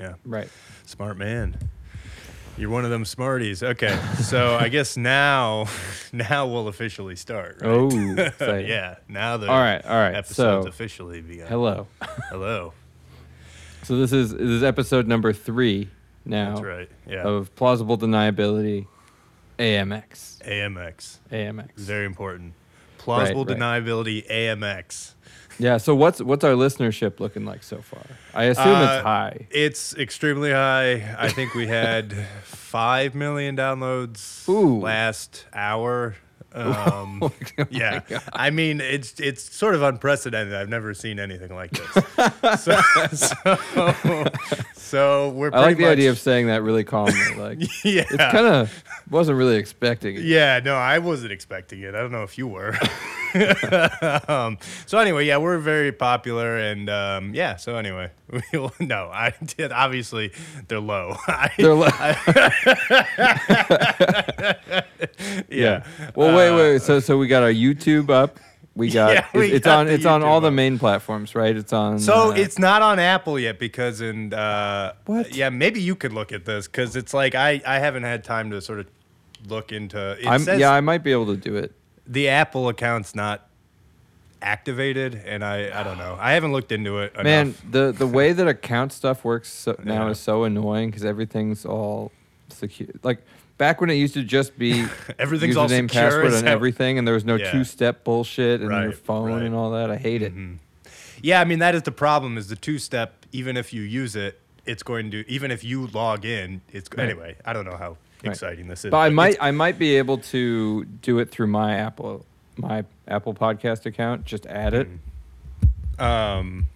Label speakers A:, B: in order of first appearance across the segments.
A: Yeah.
B: Right.
A: Smart man. You're one of them smarties. Okay. So I guess now now we'll officially start. Right?
B: Oh,
A: yeah. Now the
B: All right, all right,
A: episode's
B: so-
A: officially begun.
B: Hello.
A: Hello.
B: So this is this is episode number three now
A: That's right. Yeah.
B: of plausible deniability, AMX,
A: AMX.
B: AMX.
A: Very important. Plausible
B: right.
A: deniability AMX.
B: Yeah. So what's what's our listenership looking like so far? I assume
A: Uh,
B: it's high.
A: It's extremely high. I think we had five million downloads
B: Ooh.
A: last hour. Um,
B: Oh
A: yeah, I mean it's it's sort of unprecedented. I've never seen anything like this. so, so, so we're.
B: I like the idea of saying that really calmly. Like
A: yeah.
B: it's kind of wasn't really expecting it.
A: Yeah, no, I wasn't expecting it. I don't know if you were. um, so anyway, yeah, we're very popular, and um, yeah. So anyway, we'll, no, I did. Obviously, they're low. I,
B: They're like,
A: yeah.
B: Well, wait,
A: Uh,
B: wait. So, so we got our YouTube up. We got
A: Yeah,
B: it's,
A: we
B: it's
A: got
B: on it's on all
A: YouTube
B: the main platforms, right? It's on.
A: So
B: uh,
A: it's not on Apple yet because in uh,
B: What?
A: Yeah, maybe you could look at this because it's like I I haven't had time to sort of look into. It
B: I'm,
A: says
B: yeah, I might be able to do it.
A: The Apple account's not activated, and I I don't know. I haven't looked into it.
B: Man,
A: enough.
B: the the way that account stuff works so, now
A: Yeah.
B: is so annoying because everything's all secure. Like back when it used to just be
A: Everything's all
B: username,
A: secure,
B: password, and everything, and there was no
A: Yeah.
B: two-step bullshit and your phone
A: right.
B: and all that. I hate it. Mm-hmm.
A: Yeah, I mean that is the problem. Is the two step? Even if you use it, it's going to. Even if you log in, it's
B: Right.
A: anyway. I don't know how
B: Right.
A: Exciting this is.
B: But I might I might be able to do it through my Apple my Apple Podcast account. Just add it.
A: Um,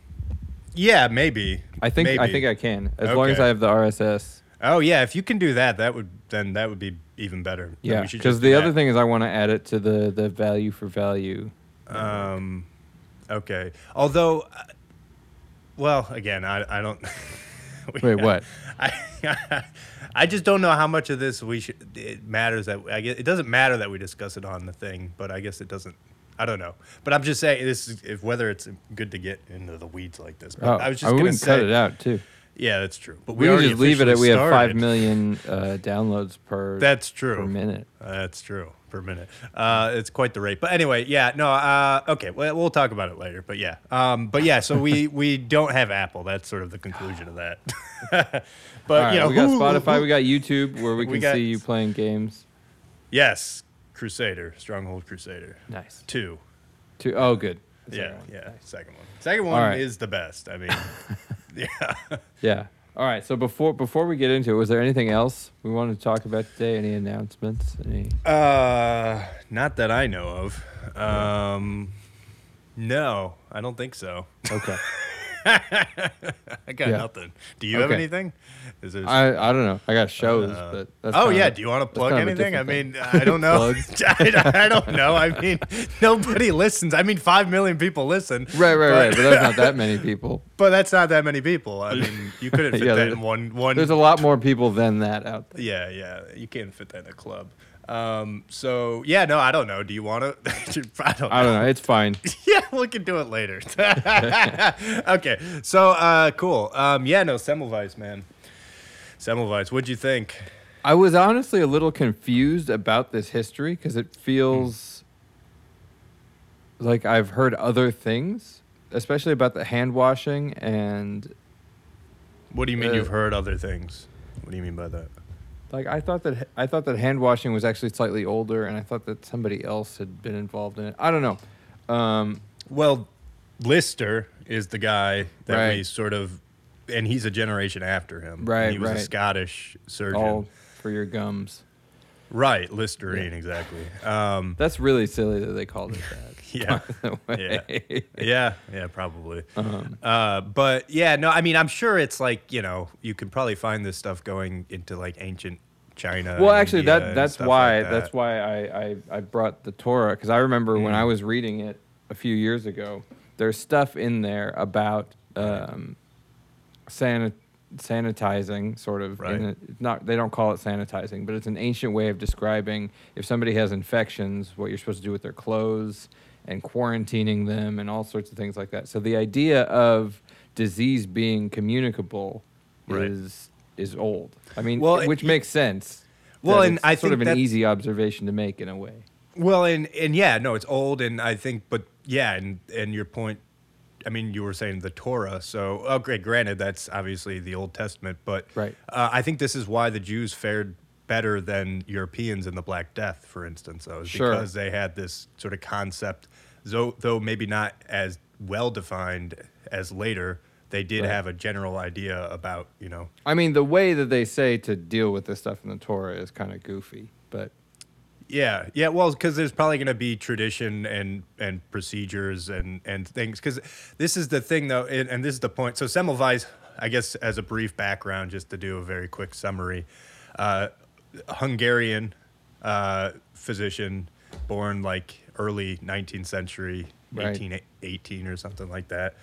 A: yeah, maybe.
B: I think I think I can as long as I have the RSS.
A: Oh yeah, if you can do that, that would then that would be even better.
B: Yeah, because the other thing is I want to add it to the the value for value.
A: Um, okay. Although, uh, well, again, I I don't.
B: Wait, what?
A: I I just don't know how much of this we should. It matters that I guess it doesn't matter that we discuss it on the thing, but I guess it doesn't. I don't know, but I'm just saying this is if whether it's good to get into the weeds like this. But
B: Oh,
A: I was just
B: I mean,
A: gonna
B: we can
A: say,
B: cut it out too.
A: Yeah, that's true. But
B: We,
A: we,
B: just leave it at we have five million uh, downloads per
A: That's true.
B: per minute.
A: That's true per minute. Uh, it's quite the rate. But anyway, yeah, no. Uh, okay, well, we'll talk about it later. But yeah, um, but yeah. So we we don't have Apple. That's sort of the conclusion of that. but
B: right,
A: you know,
B: we got Spotify, we got YouTube, where we
A: We
B: can
A: got-
B: see you playing games.
A: yes, Crusader, Stronghold Crusader
B: Nice.
A: two.
B: Two, oh, good. That's
A: Yeah, yeah. Second one. Second one
B: right.
A: is the best. I mean, yeah.
B: Yeah. All right. So before before we get into it, was there anything else we wanted to talk about today? Any announcements? Any?
A: Uh, not that I know of. Um, no, I don't think so.
B: Okay.
A: I got
B: Yeah.
A: nothing. Do you have anything? Is there
B: I I don't know. I got shows,
A: Uh,
B: but that's
A: oh yeah, do you want to plug
B: of
A: anything? I mean, I don't know. I, I don't know. I mean, nobody listens. I mean, five million people listen.
B: Right, right, right.
A: but-
B: But that's not that many people.
A: But that's not that many people. I mean, you couldn't fit
B: Yeah,
A: that in one one.
B: There's a lot more people than that out there.
A: yeah, yeah. You can't fit that in a club. Um. So yeah, no, I don't know. Do you want to? I don't. Know.
B: I don't know. It's fine.
A: Yeah, we can do it later. okay. So uh, cool. Um. Yeah. No, Semmelweis, man. Semmelweis. What'd you think?
B: I was honestly a little confused about this history because it feels like I've heard other things, especially about the hand washing and
A: What do you mean
B: Uh,
A: you've heard other things? What do you mean by that?
B: Like I thought that I thought that hand washing was actually slightly older, and I thought that somebody else had been involved in it. I don't know. Um,
A: Well, Lister is the guy that we sort of, and he's a generation after him. And
B: Right,
A: He was a. Scottish surgeon.
B: all for your gums.
A: Right, Listerine, exactly. Um,
B: That's really silly that they called it that.
A: yeah,
B: way.
A: yeah, yeah, probably.
B: Um,
A: Uh, but yeah, no, I mean, I'm sure it's like you know, you can probably find this stuff going into like ancient China.
B: well, actually,
A: India
B: that that's why
A: like
B: that's why I, I, I brought the Torah because I remember when
A: Mm.
B: I was reading it a few years ago. There's stuff in there about um, sanit- sanitizing, sort of.
A: Right.
B: A, not they don't call it sanitizing, but it's an ancient way of describing if somebody has infections, what you're supposed to do with their clothes and quarantining them and all sorts of things like that. So the idea of disease being communicable
A: Right.
B: is is old. I mean,
A: Well,
B: which
A: y-
B: makes sense.
A: Well, and
B: it's
A: I
B: sort of an easy observation to make in a way.
A: Well, and and yeah, no, it's old, and I think, but yeah, and and your point. I mean, you were saying the Torah, so okay. Granted, that's obviously the Old Testament, but
B: Right.
A: uh, I think this is why the Jews fared better than Europeans in the Black Death, for instance. Though, is
B: Sure.
A: because they had this sort of concept, though though maybe not as well defined as later. They did
B: Right.
A: have a general idea about you know
B: I mean, the way that they say to deal with this stuff in the Torah is kind of goofy, but
A: Yeah, yeah. Well, because there's probably going to be tradition and and procedures and and things. Because this is the thing, though, and, and this is the point. So Semmelweis, I guess, as a brief background, just to do a very quick summary, uh, Hungarian uh, physician, born like early 19th century,
B: Right.
A: 1818 or something like that.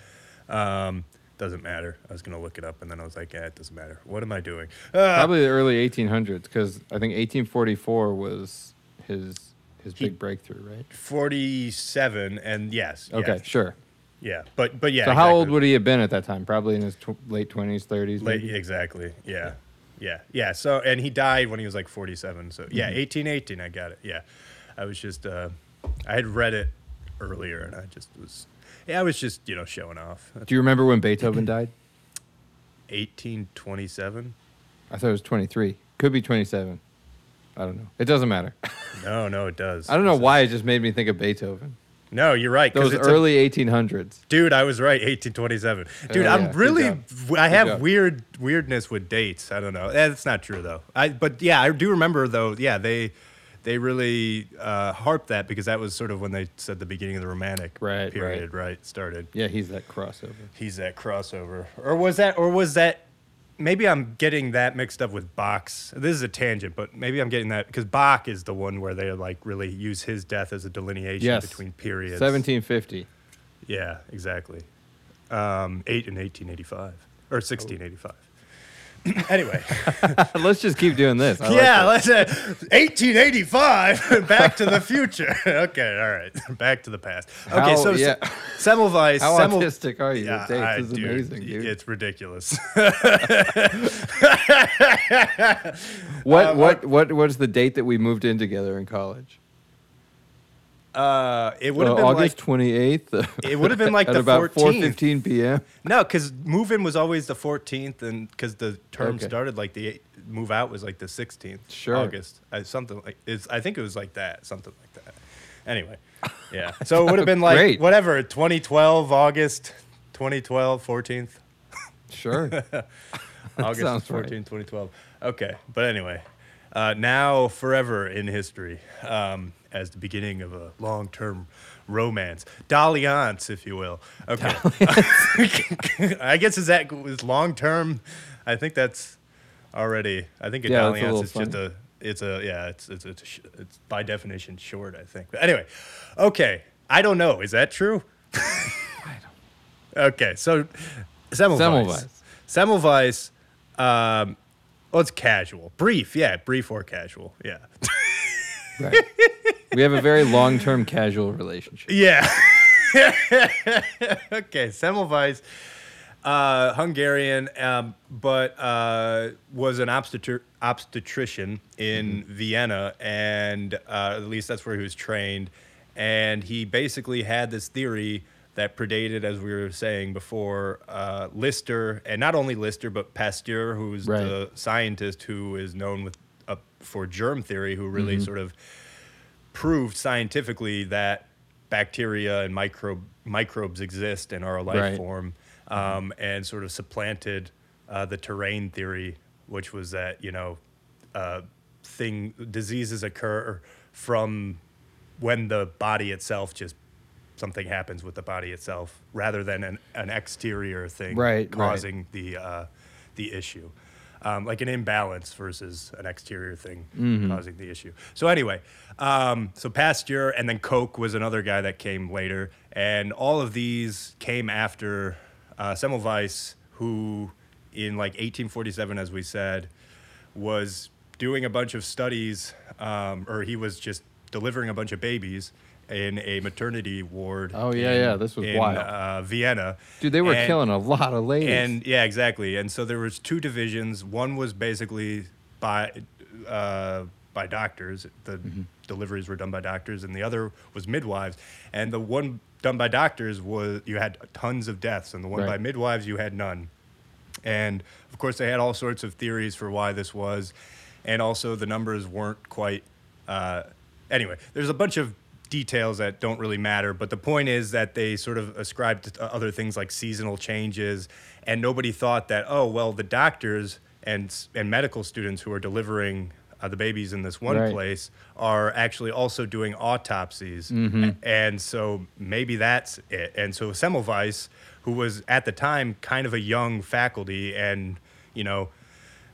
A: Um, doesn't matter. I was going to look it up, and then I was like, yeah, it doesn't matter. What am I doing? Ah,
B: probably the early 1800s because I think 1844 was his his
A: He-
B: big breakthrough, right?
A: 47, and yes.
B: Okay,
A: yes.
B: sure.
A: Yeah, but but yeah.
B: so how old would he have been at that time? Probably in his tw- late 20s, 30s.
A: Late, exactly. Yeah. yeah. Yeah. So and he died when he was like 47. So yeah,
B: Mm-hmm.
A: 1818 I got it. Yeah. I was just uh I had read it earlier and I just was yeah, I was just, you know, showing off.
B: Do you remember when Beethoven died?
A: 1827?
B: I thought it was 23. Could be 27. I don't know. It doesn't matter.
A: No, no, it does.
B: I don't know why it just made me think of Beethoven.
A: No, you're right.
B: Those
A: it's a-
B: early 1800s.
A: Dude, I was right. 1827. Dude,
B: Oh, yeah.
A: I'm really. I have weird weirdness with dates. I don't know. That's not true though. I but yeah, I do remember though. Yeah, they they really uh, harped that because that was sort of when they said the beginning of the Romantic
B: Right, right.
A: period. Right, started.
B: Yeah, he's that crossover.
A: He's that crossover, or was that, or was that? Maybe I'm getting that mixed up with Bach's. This is a tangent, but maybe I'm getting that because Bach is the one where they like really use his death as a delineation
B: Yes.
A: between periods.
B: 1750.
A: Yeah, exactly. Um, eight in 1885 or 1685. anyway,
B: Let's just keep doing this. I
A: yeah,
B: it.
A: let's uh, 1885. Back to the future. okay, all right. Back to the past. Okay,
B: How-
A: so
B: yeah.
A: Semmelweis.
B: How
A: Semmel-
B: autistic are you?
A: Yeah, I-
B: is
A: dude,
B: amazing, dude.
A: It's ridiculous.
B: what
A: uh,
B: what what was the date that we moved in together in college?
A: Uh, it would have
B: Uh,
A: been
B: August
A: like
B: twenty eighth.
A: it would have been like the
B: about
A: 14th.
B: 4:15 p.m.
A: No, because move in was always the 14th, and because the term
B: Okay.
A: started like the eight, move out was like the 16th.
B: Sure.
A: August, I, something like it's. I think it was like that, something like that. Anyway, yeah. So it would have been like
B: Great.
A: whatever, 2012 August, 2012 14th,
B: Sure.
A: August
B: sounds
A: 14,
B: right.
A: 2012. Okay, but anyway, uh, now forever in history um, as the beginning of a long-term romance, dalliance, if you will. Okay, I guess is that is long-term. I think that's already. I think a
B: Yeah,
A: dalliance is just a. It's a yeah. It's it's it's, sh- it's by definition short. I think. But anyway, okay. I don't know. Is that true? I don't. Okay, so Semmelweis.
B: Semmelweis.
A: Semmelweis, um, well, it's casual. Brief, yeah, brief or casual, yeah.
B: Right. we have a very long term casual relationship.
A: yeah. okay, Semmelweis, uh, Hungarian, um, but uh, was an obstetri- obstetrician in Vienna, and uh, at least that's where he was trained. And he basically had this theory that predated, as we were saying before, uh, Lister, and not only Lister, but Pasteur, who's
B: Right.
A: the scientist who is known with for germ theory, who really sort of proved scientifically that bacteria and microbe, microbes exist and are a life
B: Right.
A: form, um, and sort of supplanted uh, the terrain theory, which was that you know, uh, thing diseases occur from when the body itself just something happens with the body itself rather than an, an exterior thing
B: Right, right.
A: causing the uh, the issue. Um, like an imbalance versus an exterior thing
B: Mm-hmm.
A: causing the issue. So anyway, um, so Pasteur and then Koch was another guy that came later, and all of these came after uh, Semmelweis, who in like 1847, as we said, was doing a bunch of studies, um, or he was just delivering a bunch of babies, in a maternity ward.
B: Oh, yeah,
A: in-
B: yeah, this was
A: in,
B: wild.
A: Uh, Vienna.
B: Dude, they were
A: And-
B: killing a lot of ladies.
A: And yeah, exactly. And so there was two divisions. One was basically by uh, by doctors. The
B: Mm-hmm.
A: deliveries were done by doctors, and the other was midwives. And the one done by doctors was you had tons of deaths, and the one
B: Right.
A: by midwives you had none. And of course, they had all sorts of theories for why this was, and also the numbers weren't quite. Uh, anyway, there's a bunch of details that don't really matter, but the point is that they sort of ascribed to other things like seasonal changes, and nobody thought that oh well, the doctors and and medical students who are delivering. Uh, the babies in this one
B: Right.
A: place are actually also doing autopsies, A- and so maybe that's it. And so Semmelweis, who was at the time kind of a young faculty and you know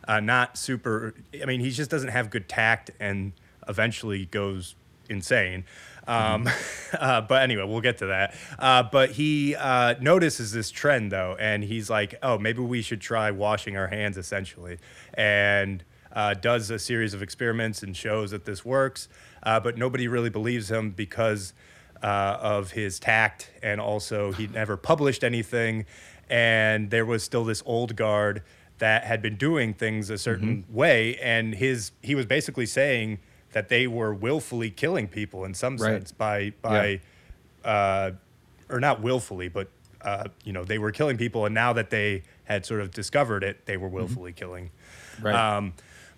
A: uh, not super i mean he just doesn't have good tact and eventually goes insane um, uh, but anyway we'll get to that uh, but he uh, notices this trend though and he's like oh maybe we should try washing our hands essentially and uh, does a series of experiments and shows that this works uh, but nobody really believes him because uh, of his tact, and also he never published anything. And there was still this old guard that had been doing things a certain way, and his he was basically saying that they were willfully killing people in some
B: Right.
A: sense by by uh, or not willfully, but uh, you know they were killing people, and now that they had sort of discovered it, they were willfully killing.
B: Right.
A: Um,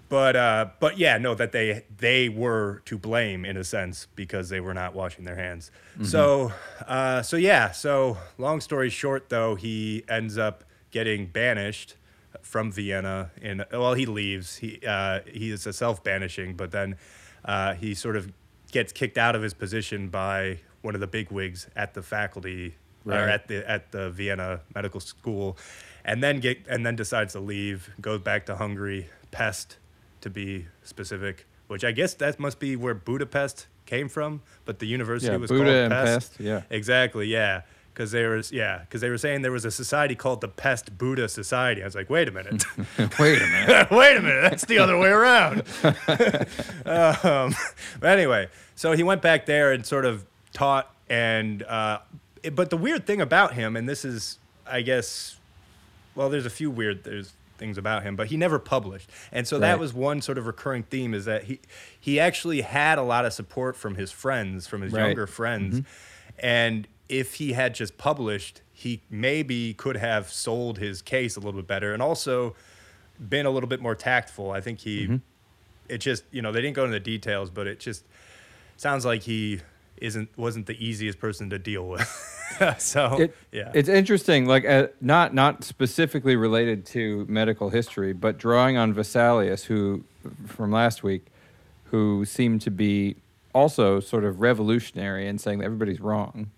A: but uh, but yeah, no, that they they were to blame in a sense because they were not washing their hands. So uh, so yeah, so long story short, though, he ends up getting banished from Vienna. In well, he leaves. He uh, he is a self banishing, but then uh, he sort of gets kicked out of his position by one of the big wigs at the faculty or at the at the Vienna Medical School, and then get and then decides to leave, goes back to Hungary, Pest, to be specific, which I guess that must be where Budapest came from, but the university
B: Yeah,
A: was called Pest.
B: Pest, yeah.
A: exactly, yeah. Because they was yeah, because they were saying there was a society called the Pest Buddha Society. I was like, wait a minute,
B: Wait a minute.
A: wait a minute, that's the other way around. um, but anyway, so he went back there and sort of taught, and uh, it- but the weird thing about him, and this is, I guess, well, there's a few weird there's things about him, but he never published, and so that was one sort of recurring theme is that he he actually had a lot of support from his friends, from his
B: Right.
A: younger friends, and if he had just published, he maybe could have sold his case a little bit better, and also been a little bit more tactful. I think he, it just you know they didn't go into the details, but it just sounds like he isn't wasn't the easiest person to deal with. so
B: It,
A: yeah,
B: It's interesting, like uh, not not specifically related to medical history, but drawing on Vesalius, who from last week, who seemed to be also sort of revolutionary and saying that everybody's wrong.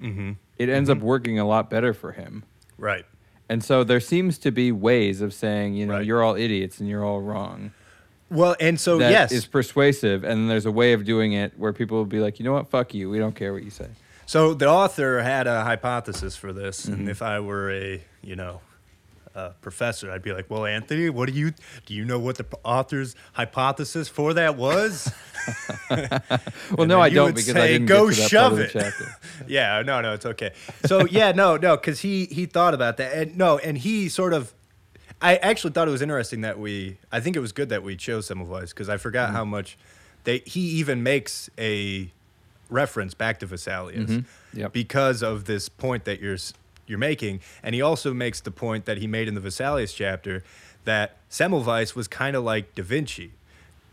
A: Hmm
B: It ends up working a lot better for him.
A: right.
B: And so there seems to be ways of saying, you know,
A: Right.
B: you're all idiots and you're all wrong.
A: Well, and so
B: That
A: yes,
B: is persuasive, and there's a way of doing it where people will be like, you know what, fuck you, we don't care what you say.
A: So the author had a hypothesis for this,
B: Mm-hmm.
A: and if I were a you know professor, I'd be like, "Well, Anthony, what do you do? You know what the author's hypothesis for that was?"
B: Well, no, I don't because
A: say,
B: I didn't
A: "Go
B: get to that
A: shove it."
B: of the chapter.
A: yeah, no, no, it's okay. So yeah, no, no, because he he thought about that, and no, and he sort of. I actually thought it was interesting that we. I think it was good that we chose Semmelweis because I
B: Mm-hmm.
A: forgot how much they. He even makes a reference back to Vesalius
B: Mhm. Yep.
A: because of this point that you're you're making, and he also makes the point that he made in the Vesalius chapter that Semmelweis was kind of like Da Vinci.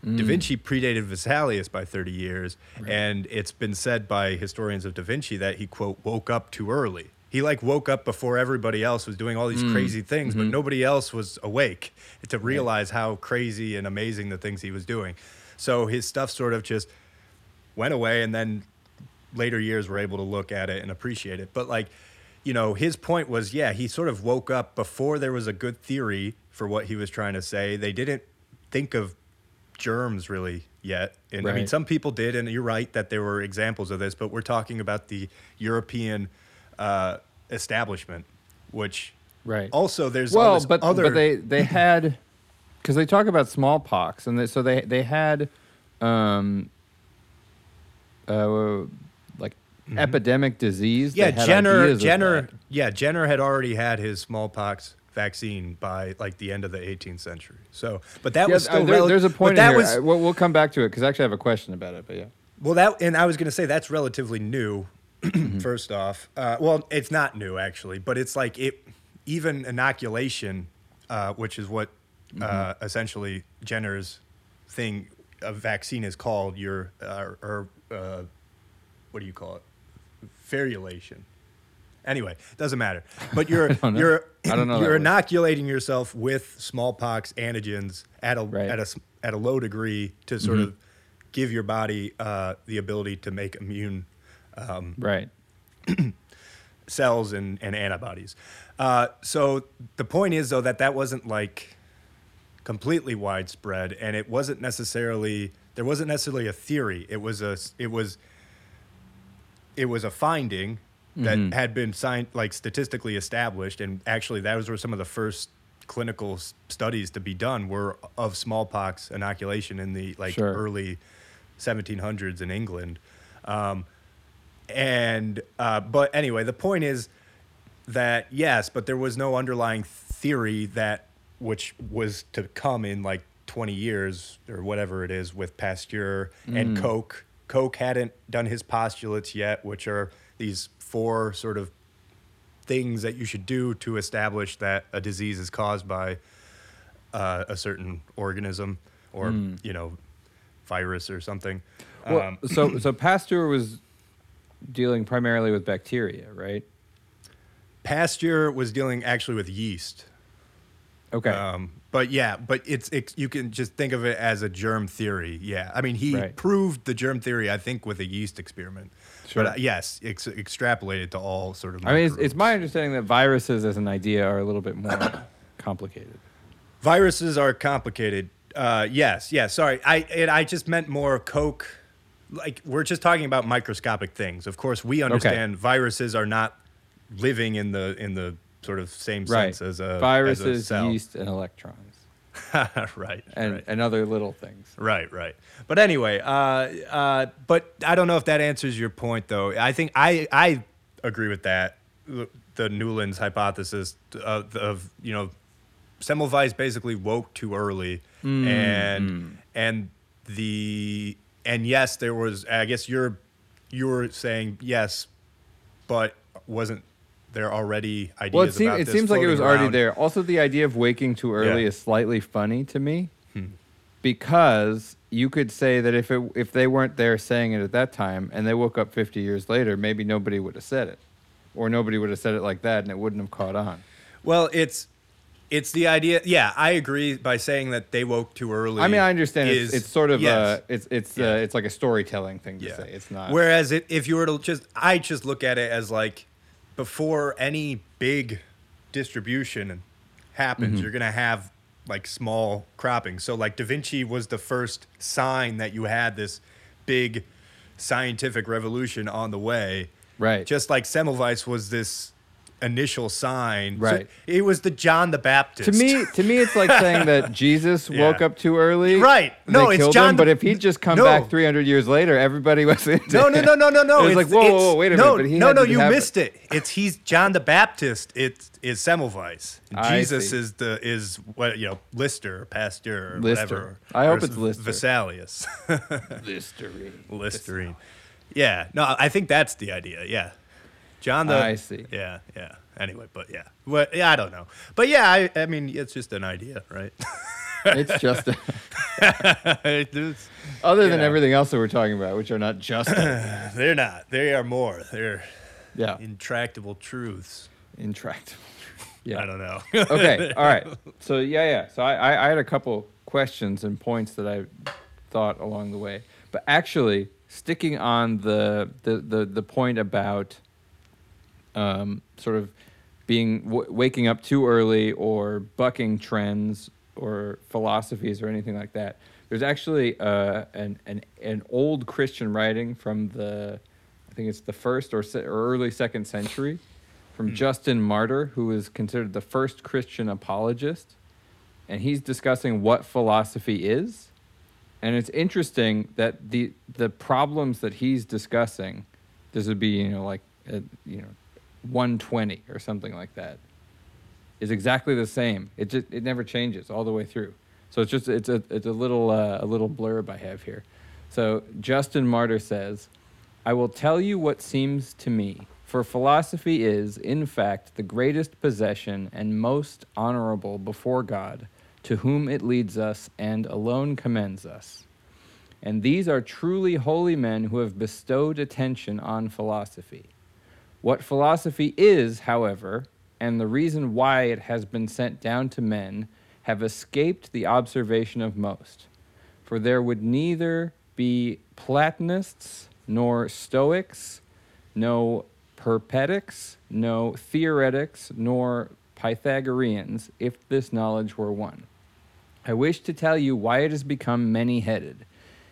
A: Da
B: Mm.
A: Vinci predated Vesalius by 30 years, and it's been said by historians of Da Vinci that he quote woke up too early. He like woke up before everybody else was doing all these crazy things, but nobody else was awake to realize how crazy and amazing the things he was doing. So his stuff sort of just went away, and then later years were able to look at it and appreciate it. But like, you know, his point was, yeah, he sort of woke up before there was a good theory for what he was trying to say. They didn't think of germs really yet. And I mean, some people did, and you're right that there were examples of this, but we're talking about the European uh, establishment, which
B: Right.
A: also there's
B: well,
A: this
B: but
A: other.
B: but they they had because they talk about smallpox and they, so they they had um uh epidemic disease.
A: Mm-hmm. Yeah, Jenner, Jenner, yeah, Jenner had already had his smallpox vaccine by like the end of the 18th century. So, but that
B: Yeah,
A: was
B: uh,
A: still
B: there-
A: rel-
B: there's a point in
A: that
B: here.
A: was
B: I- we'll, we'll come back to it because I actually have a question about it. But yeah,
A: well that, and I was going to say that's relatively new.
B: Mm-hmm.
A: First off, uh, well, it's not new actually, but it's like it even inoculation, uh, which is what uh,
B: Mm-hmm.
A: essentially Jenner's thing, a vaccine is called. Your uh, or uh, what do you call it? Variolation. Anyway, doesn't matter. But you're you're
B: I don't know
A: you're inoculating yourself with smallpox antigens at a
B: Right. Mm-hmm.
A: at a at a low degree to sort of give your body uh, the ability to make immune
B: right.
A: cells and, and antibodies. Uh, so the point is though that that wasn't like completely widespread, and it wasn't necessarily there wasn't necessarily a theory. It was a it was it was a finding that
B: Mm-hmm.
A: had been signed like statistically established, and actually those were some of the first clinical studies to be done were of smallpox inoculation in the like
B: Sure.
A: early 1700s in England. Um, and uh, but anyway, the point is that yes, but there was no underlying theory that which was to come in like 20 years or whatever it is with Pasteur and Koch. Koch hadn't done his postulates yet, which are these four sort of things that you should do to establish that a disease is caused by uh, a certain organism or you know virus or something.
B: Well,
A: Um,
B: so so Pasteur was dealing primarily with bacteria, right?
A: Pasteur was dealing actually with yeast.
B: Okay.
A: Um, but yeah, but it's, it's you can just think of it as a germ theory. Yeah, I mean he
B: Right.
A: proved the germ theory, I think, with a yeast experiment.
B: Sure.
A: But uh, yes, ex- extrapolated to all sort of.
B: I mean, it's, it's my understanding that viruses as an idea are a little bit more complicated.
A: viruses are complicated. Uh, yes, yes. Sorry, I and I just meant more Koch. Like we're just talking about microscopic things. Of course, we understand viruses are not living in the in the sort of same
B: Right.
A: sense as a as a
B: Viruses,
A: cell.
B: yeast, and electrons,
A: right,
B: and
A: right.
B: and other little things.
A: Right, right. But anyway, uh, uh, but I don't know if that answers your point, though. I think I I agree with that. The Nuland's hypothesis of, of you know, Semmelweis basically woke too early, and and the and yes, there was. I guess you're you're saying yes, but wasn't there are already ideas
B: Well, it, seem, it seems like it was
A: floating
B: already there. Also, the idea of waking too early
A: Yeah.
B: is slightly funny to me
A: Hmm.
B: because you could say that if it if they weren't there saying it at that time and they woke up 50 years later, maybe nobody would have said it, or nobody would have said it like that, and it wouldn't have caught on.
A: Well, it's it's the idea. Yeah, I agree by saying that they woke too early.
B: I mean, I understand
A: is-
B: it's, it's sort of
A: yes.
B: uh, it's it's
A: Yeah.
B: uh, it's like a storytelling thing to
A: yeah.
B: say. It's not.
A: Whereas it, if you were to just, I just look at it as like before any big distribution happens,
B: Mm-hmm.
A: you're gonna have like small cropping. So like Da Vinci was the first sign that you had this big scientific revolution on the way.
B: Right.
A: Just like Semmelweis was this initial sign. So
B: Right.
A: it was the John the Baptist.
B: to me, to me, it's like saying that Jesus
A: Yeah.
B: woke up too early.
A: Right. No, it's
B: killed
A: John
B: him.
A: the-
B: But if he'd just come
A: No.
B: back 300 years later, everybody was into
A: No, no, no, no, no, no.
B: It
A: It's-
B: like, whoa, whoa,
A: it's-
B: whoa, wait a
A: no,
B: minute. But he
A: no, no, you
B: have
A: missed it. It's he's John the Baptist. It is Semmelweis. And
B: I
A: Jesus
B: see.
A: is the is what you know Lister or Pasteur or
B: Lister.
A: whatever.
B: I hope it's Lister.
A: Vesalius.
B: Listerine.
A: Listerine. Yeah. No, I think that's the idea. Yeah. John the.
B: I see.
A: Yeah. Yeah. Anyway, but yeah. Well, yeah, I don't know. But yeah, I, I mean, it's just an idea, right?
B: It's just
A: It's-
B: other than everything else that we're talking about, which are not just
A: they're not. They are more. They're
B: yeah,
A: intractable truths.
B: intractable. Yeah.
A: I don't know.
B: okay. All right. So yeah, yeah. So I, I, I had a couple questions and points that I thought along the way, but actually sticking on the the the, the point about um, sort of being w- waking up too early or bucking trends or philosophies or anything like that. There's actually uh, an, an an old Christian writing from the I think it's the first or, se- or early second century from Justin Martyr, who is considered the first Christian apologist, and he's discussing what philosophy is. And it's interesting that the the problems that he's discussing, this would be you know like uh you know 120 or something like that is exactly the same. It just it never changes all the way through. So it's just it's a it's a little uh, a little blurb i have here. So justin martyr says i will tell you what seems to me for philosophy is in fact the greatest possession and most honorable before god to whom it leads us and alone commends us. And these are truly holy men who have bestowed attention on philosophy. What philosophy is, however, and the reason why it has been sent down to men, have escaped the observation of most. For there would neither be Platonists, nor Stoics, no Peripatetics, no Theoretics, nor Pythagoreans, if this knowledge were one. I wish to tell you why it has become many headed.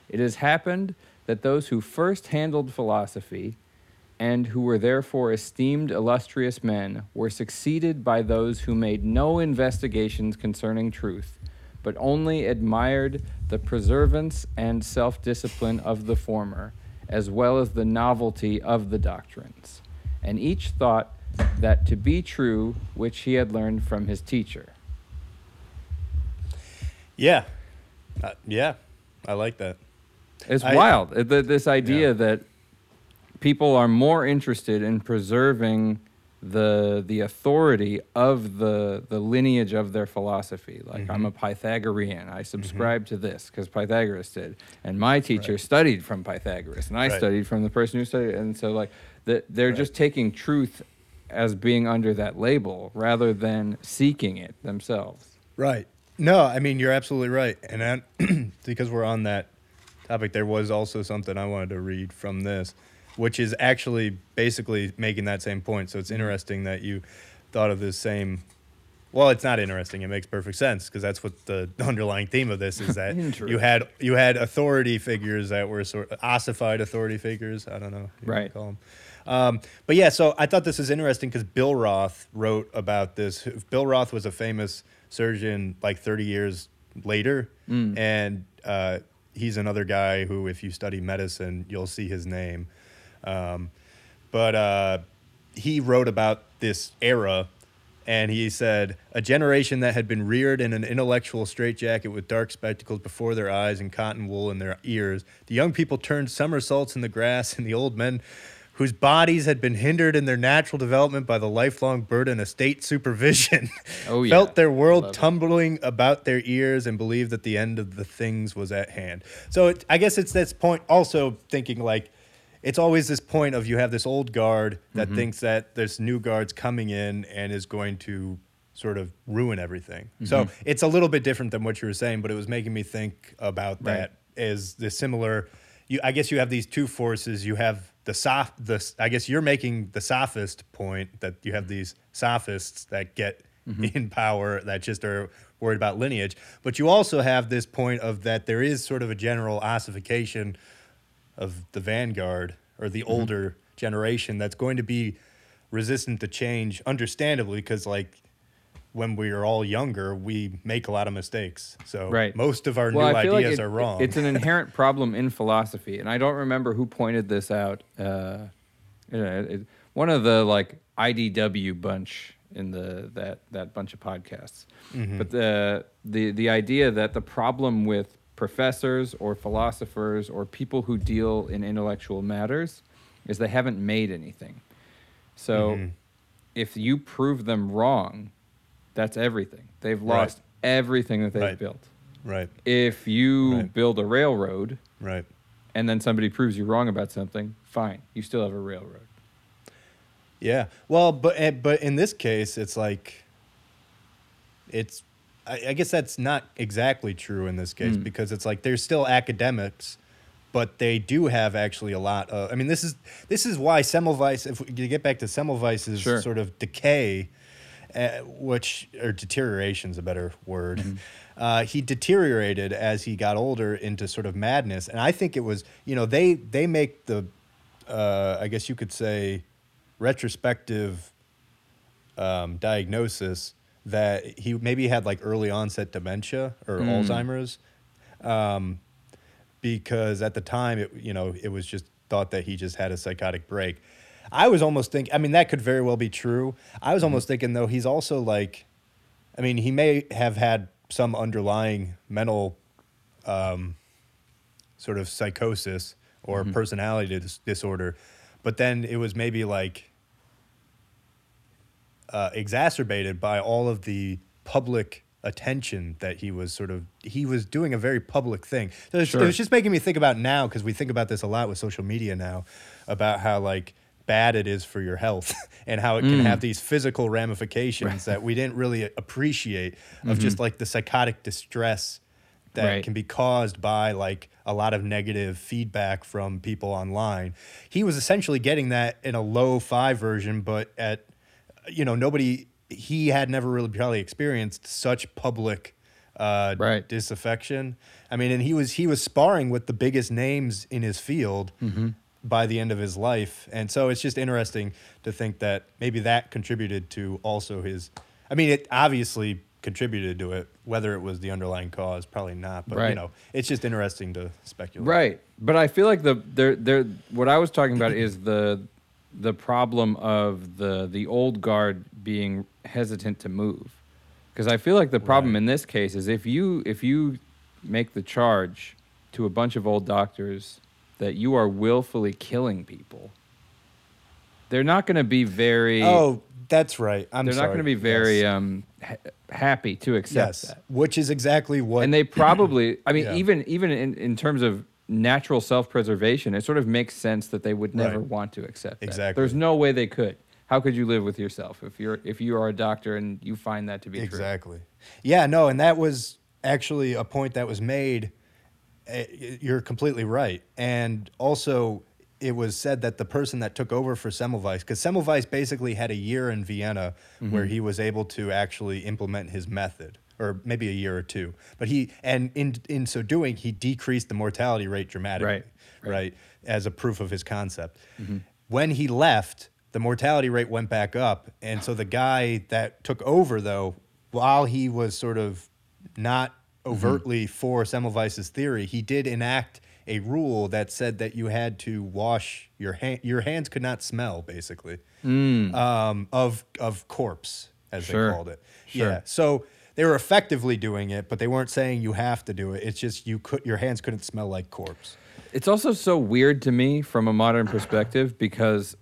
B: It has happened that those who first handled philosophy, and who were therefore esteemed illustrious men, were succeeded by those who made no investigations concerning truth, but only admired the preservance and self discipline of the former, as well as the novelty of the doctrines. And each thought that to be true which he had learned from his teacher.
A: Yeah. Uh, yeah. I like that.
B: It's
A: I-
B: wild. This idea
A: Yeah.
B: that people are more interested in preserving the the authority of the the lineage of their philosophy. Like I'm a
A: Mm-hmm.
B: Pythagorean. I subscribe to this because Pythagoras did, and my teacher studied from Pythagoras, and I
A: Right.
B: studied from the person who studied. And so like that, they're
A: Right.
B: just taking truth as being under that label rather than seeking it themselves.
A: Right. No, I mean you're absolutely right, and then, because we're on that topic, there was also something I wanted to read from this, which is actually basically making that same point. So it's interesting that you thought of this same. Well, it's not interesting. It makes perfect sense because that's what the underlying theme of this is that you had you had authority figures that were sort of ossified authority figures. I don't know, you
B: Right.
A: Call them. Um, but yeah, so I thought this was interesting because Billroth wrote about this. Billroth was a famous surgeon like 30 years later, and uh, he's another guy who, if you study medicine, you'll see his name. Um, but uh, he wrote about this era, and he said, A generation that had been reared in an intellectual straitjacket with dark spectacles before their eyes and cotton wool in their ears. The young people turned somersaults in the grass, and the old men whose bodies had been hindered in their natural development by the lifelong burden of state supervision
B: Oh, yeah.
A: felt their world
B: Love it.
A: tumbling about their ears and believed that the end of the things was at hand. So it, I guess it's this point also thinking like it's always this point of you have this old guard that
B: Mm-hmm.
A: thinks that there's new guards coming in and is going to sort of ruin everything.
B: Mm-hmm.
A: So it's a little bit different than what you were saying, but it was making me think about
B: Right.
A: that as the similar you I guess you have these two forces. You have the soft the I guess you're making the sophist point that you have these sophists that get
B: Mm-hmm.
A: in power that just are worried about lineage. But you also have this point of that there is sort of a general ossification of the vanguard or the older generation that's going to be resistant to change, understandably, because like when we are all younger, we make a lot of mistakes. So
B: Right.
A: most of our
B: Well,
A: new ideas
B: like it-
A: are wrong.
B: It's an inherent problem in philosophy, and I don't remember who pointed this out. Uh, know, it, one of the like IDW bunch in the that that bunch of podcasts.
A: Mm-hmm.
B: But the the the idea that the problem with professors or philosophers or people who deal in intellectual matters is they haven't made anything. So
A: Mm-hmm.
B: if you prove them wrong, that's everything. They've
A: Right.
B: lost everything that they've
A: Right.
B: built
A: right,
B: if you
A: Right.
B: build a railroad
A: right.
B: and then somebody proves you wrong about something, fine, you still have a railroad.
A: Yeah. Well, but eh, but in this case, it's like it's. I, I guess that's not exactly true in this case
B: Mm.
A: because it's like there's still academics, but they do have actually a lot of. I mean, this is this is why Semmelweis. If we get back to Semmelweis's
B: Sure.
A: sort of decay, uh, which or deterioration is a better word.
B: Mm-hmm.
A: Uh, he deteriorated as he got older into sort of madness, and I think it was you know they they make the, uh, I guess you could say, retrospective um, diagnosis that he maybe had like early onset dementia or
B: Mm.
A: Alzheimer's, um, because at the time it you know it was just thought that he just had a psychotic break. I was almost thinking. I mean, that could very well be true. I was almost thinking though he's also like, I mean, he may have had some underlying mental um, sort of psychosis or personality dis- disorder, but then it was maybe like uh, exacerbated by all of the public attention that he was sort of he was doing a very public thing. So it's-
B: Sure.
A: It was just making me think about now because we think about this a lot with social media now about how like bad it is for your health and how it can
B: Mm.
A: have these physical ramifications that we didn't really appreciate of just like the psychotic distress that
B: Mm-hmm. Right.
A: can be caused by like a lot of negative feedback from people online. He was essentially getting that in a lo-fi version, but at you know nobody he had never really probably experienced such public uh,
B: Right.
A: disaffection. I mean, and he was he was sparring with the biggest names in his field
B: Mm-hmm.
A: by the end of his life, and so it's just interesting to think that maybe that contributed to also his. I mean, it obviously contributed to it. Whether it was the underlying cause, probably not. But you know, it's just interesting to speculate.
B: Right, but I feel like the there there what I was talking about is the the problem of the the old guard being hesitant to move, because I feel like the problem
A: Right.
B: in this case is if you if you make the charge to a bunch of old doctors that you are willfully killing people, they're not going to be very.
A: Oh, that's right. I'm
B: they're not going to be very
A: Yes.
B: um, ha- happy to accept
A: yes,
B: that
A: which is exactly what.
B: and they probably i mean
A: Yeah.
B: even even in, in terms of natural self-preservation it sort of makes sense that they would never
A: Right.
B: want to accept that.
A: Exactly.
B: there's no way they could how could you live with yourself if you're if you are a doctor and you find that to be true
A: Exactly. Yeah, no, and that was actually a point that was made. Uh, You're completely right. And also, it was said that the person that took over for Semmelweis, because Semmelweis basically had a year in Vienna where he was able to actually implement his method, or maybe a year or two. But he, and in in so doing, he decreased the mortality rate dramatically,
B: Right,
A: right,
B: right.
A: as a proof of his concept. Mm-hmm. When he left, the mortality rate went back up, and so the guy that took over, though, while he was sort of not mm-hmm. overtly for Semmelweis's theory, he did enact a rule that said that you had to wash your hand. Your hands could not smell, basically, mm. um, of of corpse, as
B: Sure,
A: they called it.
B: sure.
A: Yeah. So they were effectively doing it, but they weren't saying you have to do it. It's just you could your hands couldn't smell like corpse.
B: It's also so weird to me from a modern perspective because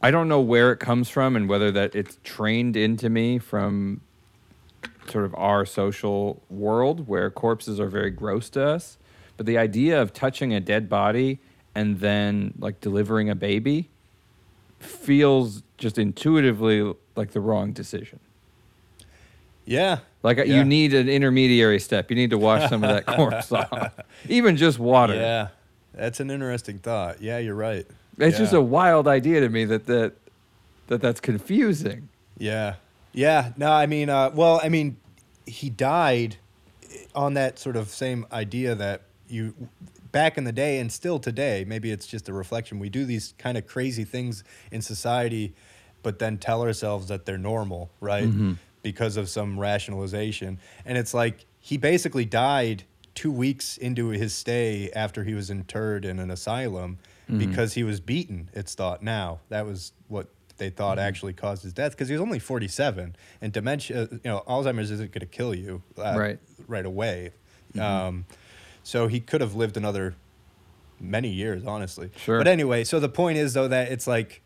B: I don't know where it comes from and whether that it's trained into me from sort of our social world where corpses are very gross to us. But the idea of touching a dead body and then like delivering a baby feels just intuitively like the wrong decision.
A: Yeah.
B: Like
A: Yeah.
B: you need an intermediary step. You need to wash some of that corpse off. Even just water.
A: Yeah. That's an interesting thought. Yeah, you're right.
B: It's just a wild idea to me that that, that that's confusing.
A: Yeah. Yeah. No, I mean, uh, well, I mean, he died on that sort of same idea that you, back in the day and still today, maybe it's just a reflection. We do these kind of crazy things in society, but then tell ourselves that they're normal, right? Because of some rationalization. And it's like he basically died two weeks into his stay after he was interred in an asylum because he was beaten, it's thought now. That was what they thought actually caused his death because he was only 47 and dementia you know alzheimer's isn't going to kill you uh,
B: Right.
A: right away um, so he could have lived another many years honestly
B: Sure.
A: but anyway so the point is though that it's like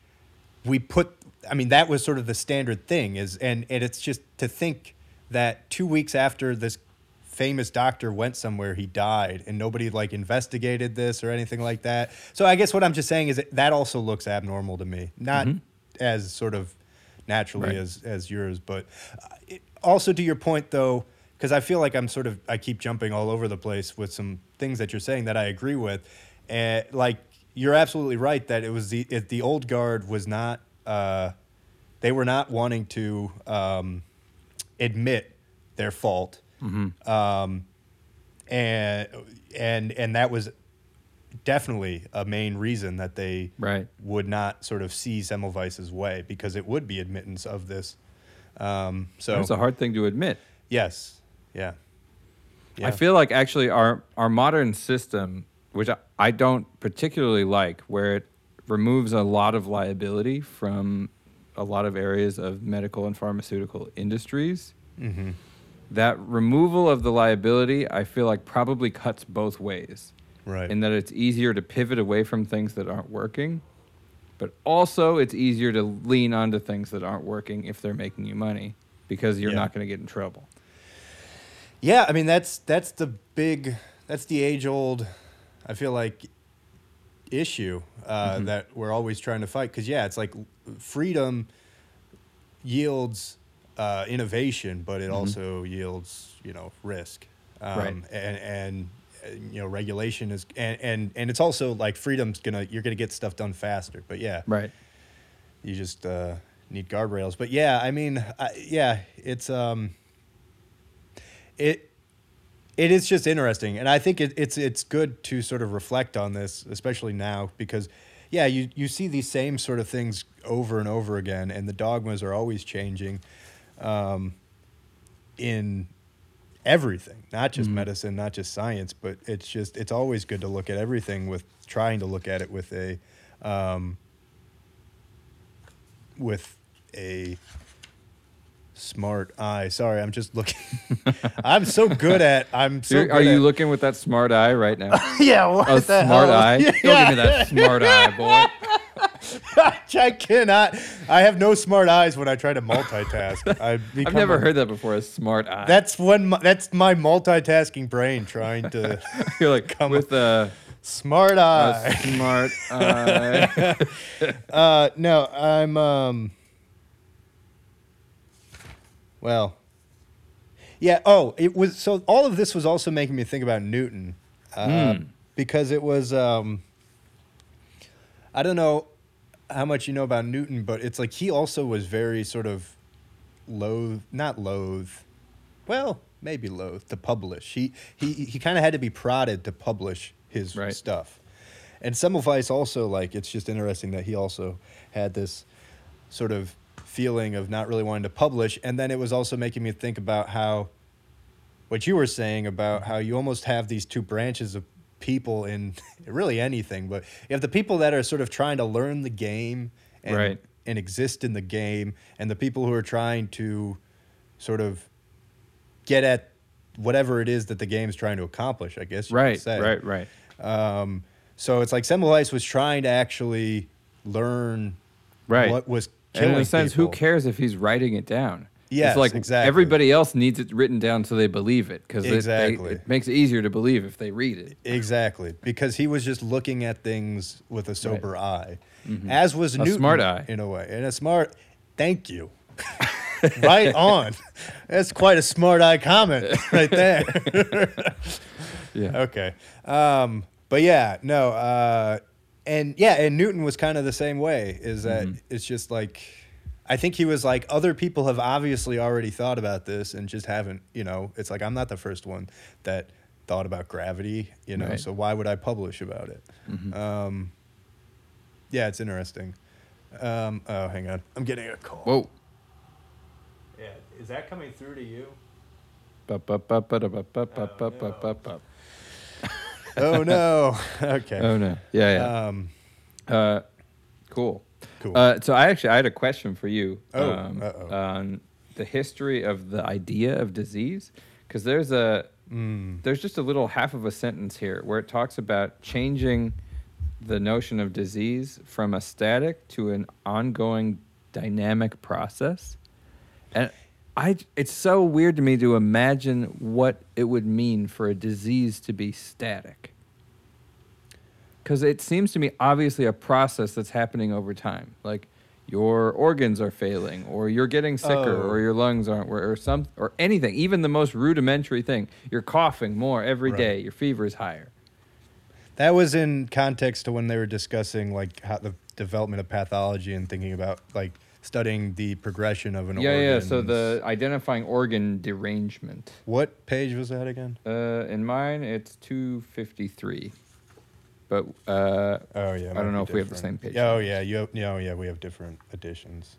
A: we put i mean that was sort of the standard thing is and, and it's just to think that two weeks after this famous doctor went somewhere he died and nobody like investigated this or anything like that. So i guess what i'm just saying is that, that also looks abnormal to me. Not as sort of naturally
B: Right.
A: as as yours but uh, it, also to your point though because i feel like i'm sort of i keep jumping all over the place with some things that you're saying that i agree with. And like you're absolutely right that it was the it, the old guard was not uh, they were not wanting to um, admit their fault um, and and and that was definitely a main reason that they
B: Right.
A: would not sort of see Semmelweis's way because it would be admittance of this. Um, so
B: it's a hard thing to admit.
A: yes, yeah, yeah.
B: I feel like actually our our modern system which I, I don't particularly like, where it removes a lot of liability from a lot of areas of medical and pharmaceutical industries.
A: Mm-hmm.
B: That removal of the liability, I feel like, probably cuts both ways.
A: Right.
B: In that it's easier to pivot away from things that aren't working, but also it's easier to lean onto things that aren't working if they're making you money because you're
A: Yeah.
B: not going to get in trouble.
A: Yeah, I mean that's that's the big that's the age old I feel like issue uh,
B: Mhm.
A: that we're always trying to fight because yeah, it's like freedom yields uh, innovation, but it
B: Mhm.
A: also yields you know risk, um,
B: Right.
A: and and you know regulation is and, and and it's also like freedom's gonna you're gonna get stuff done faster, but yeah,
B: Right.
A: you just uh, need guardrails. But yeah, I mean, I, yeah, it's um, it it is just interesting, and I think it, it's it's good to sort of reflect on this, especially now, because yeah, you you see these same sort of things over and over again, and the dogmas are always changing, um, in everything, not just
B: Mhm.
A: medicine, not just science, but it's just it's always good to look at everything with trying to look at it with a um, with a smart eye. Sorry, I'm just looking. I'm so good at. I'm so.
B: You're- are you
A: at-
B: looking with that smart eye right now?
A: Yeah, what
B: A
A: the
B: smart
A: hell?
B: eye?
A: Yeah.
B: Don't give me that smart eye, boy.
A: I cannot. I have no smart eyes when I try to multitask. I
B: I've never
A: a-
B: heard that before. A smart eye.
A: That's when my, that's my multitasking brain trying to
B: You're like
A: come
B: with a,
A: smart eye.
B: smart eye.
A: Uh, no, I'm um. Well. Yeah. Oh, it was so. All of this was also making me think about Newton, uh,
B: Hmm.
A: because it was. Um, I don't know how much you know about Newton, but it's like he also was very sort of loath, not loath, well, maybe loath to publish. He he he kind of had to be prodded to publish his
B: Right.
A: stuff. And Semmelweis also like it's just interesting that he also had this sort of feeling of not really wanting to publish and then it was also making me think about how what you were saying about how you almost have these two branches of people in really anything but you have the people that are sort of trying to learn the game and,
B: Right.
A: and exist in the game and the people who are trying to sort of get at whatever it is that the game is trying to accomplish i guess you could
B: right, right, right.
A: Um, so it's like Semmelweis was trying to actually learn
B: Right.
A: what was
B: And in a sense, who cares if he's writing it down?
A: Yes,
B: it's like
A: exactly.
B: everybody else needs it written down so they believe it because
A: Exactly.
B: it, makes it easier to believe if they read it.
A: Exactly, because he was just looking at things with a sober eye,
B: Mhm.
A: as was
B: A
A: Newton
B: smart eye.
A: in a way, and a smart. Thank you. right on. That's quite a smart eye comment right there.
B: Yeah.
A: Okay. Um, but yeah, no. Uh, and yeah, and Newton was kind of the same way. Is that
B: Mhm.
A: it's just like, I think he was like other people have obviously already thought about this and just haven't. You know, it's like I'm not the first one that thought about gravity. You know,
B: Right.
A: so why would I publish about it?
B: Mhm.
A: Um, yeah, it's interesting. Um, oh, hang on, I'm getting a call.
B: Whoa.
A: Yeah, is that coming through to you?
B: Bup, bup, bup, bup, bup, bup, bup,
A: Oh,
B: bup,
A: no. Oh no. okay.
B: Oh no. Yeah, yeah.
A: Um,
B: Uh, cool.
A: cool.
B: Uh, so I actually I had a question for you
A: Oh,
B: um, on the history of the idea of disease, because there's a
A: mm,
B: there's just a little half of a sentence here where it talks about changing the notion of disease from a static to an ongoing dynamic process. And I it's so weird to me to imagine what it would mean for a disease to be static. Cuz it seems to me obviously a process that's happening over time. Like your organs are failing or you're getting sicker
A: Oh.
B: or your lungs aren't or, or some or anything, even the most rudimentary thing. You're coughing more every day.
A: Right.
B: your fever is higher.
A: that was in context to when they were discussing like how the development of pathology and thinking about like studying the progression of an
B: yeah,
A: organ.
B: yeah. So the identifying organ derangement.
A: what page was that again?
B: Uh, in mine, it's two fifty three, but uh,
A: Oh yeah,
B: I don't know if we have the same page
A: Oh yeah, you have, no, yeah, we have different editions.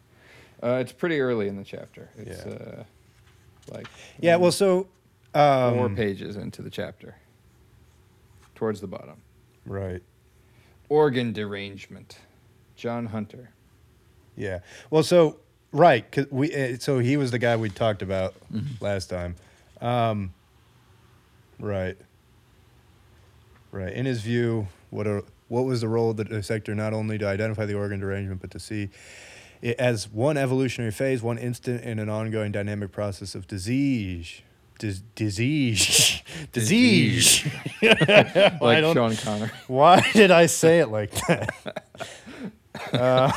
B: uh, it's pretty early in the chapter. It's
A: Yeah.
B: uh, like
A: Yeah, well, so um,
B: four pages into the chapter, towards the bottom.
A: Right.
B: Organ derangement. John Hunter.
A: Yeah. Well, so right, cause we uh, so he was the guy we talked about
B: Mm-hmm.
A: last time. Um, right. Right. In his view, what a what was the role of the dissector not only to identify the organ derangement but to see it as one evolutionary phase, one instant in an ongoing dynamic process of disease. Dis- disease. disease.
B: Like Sean Connery.
A: why did I say it like that? uh,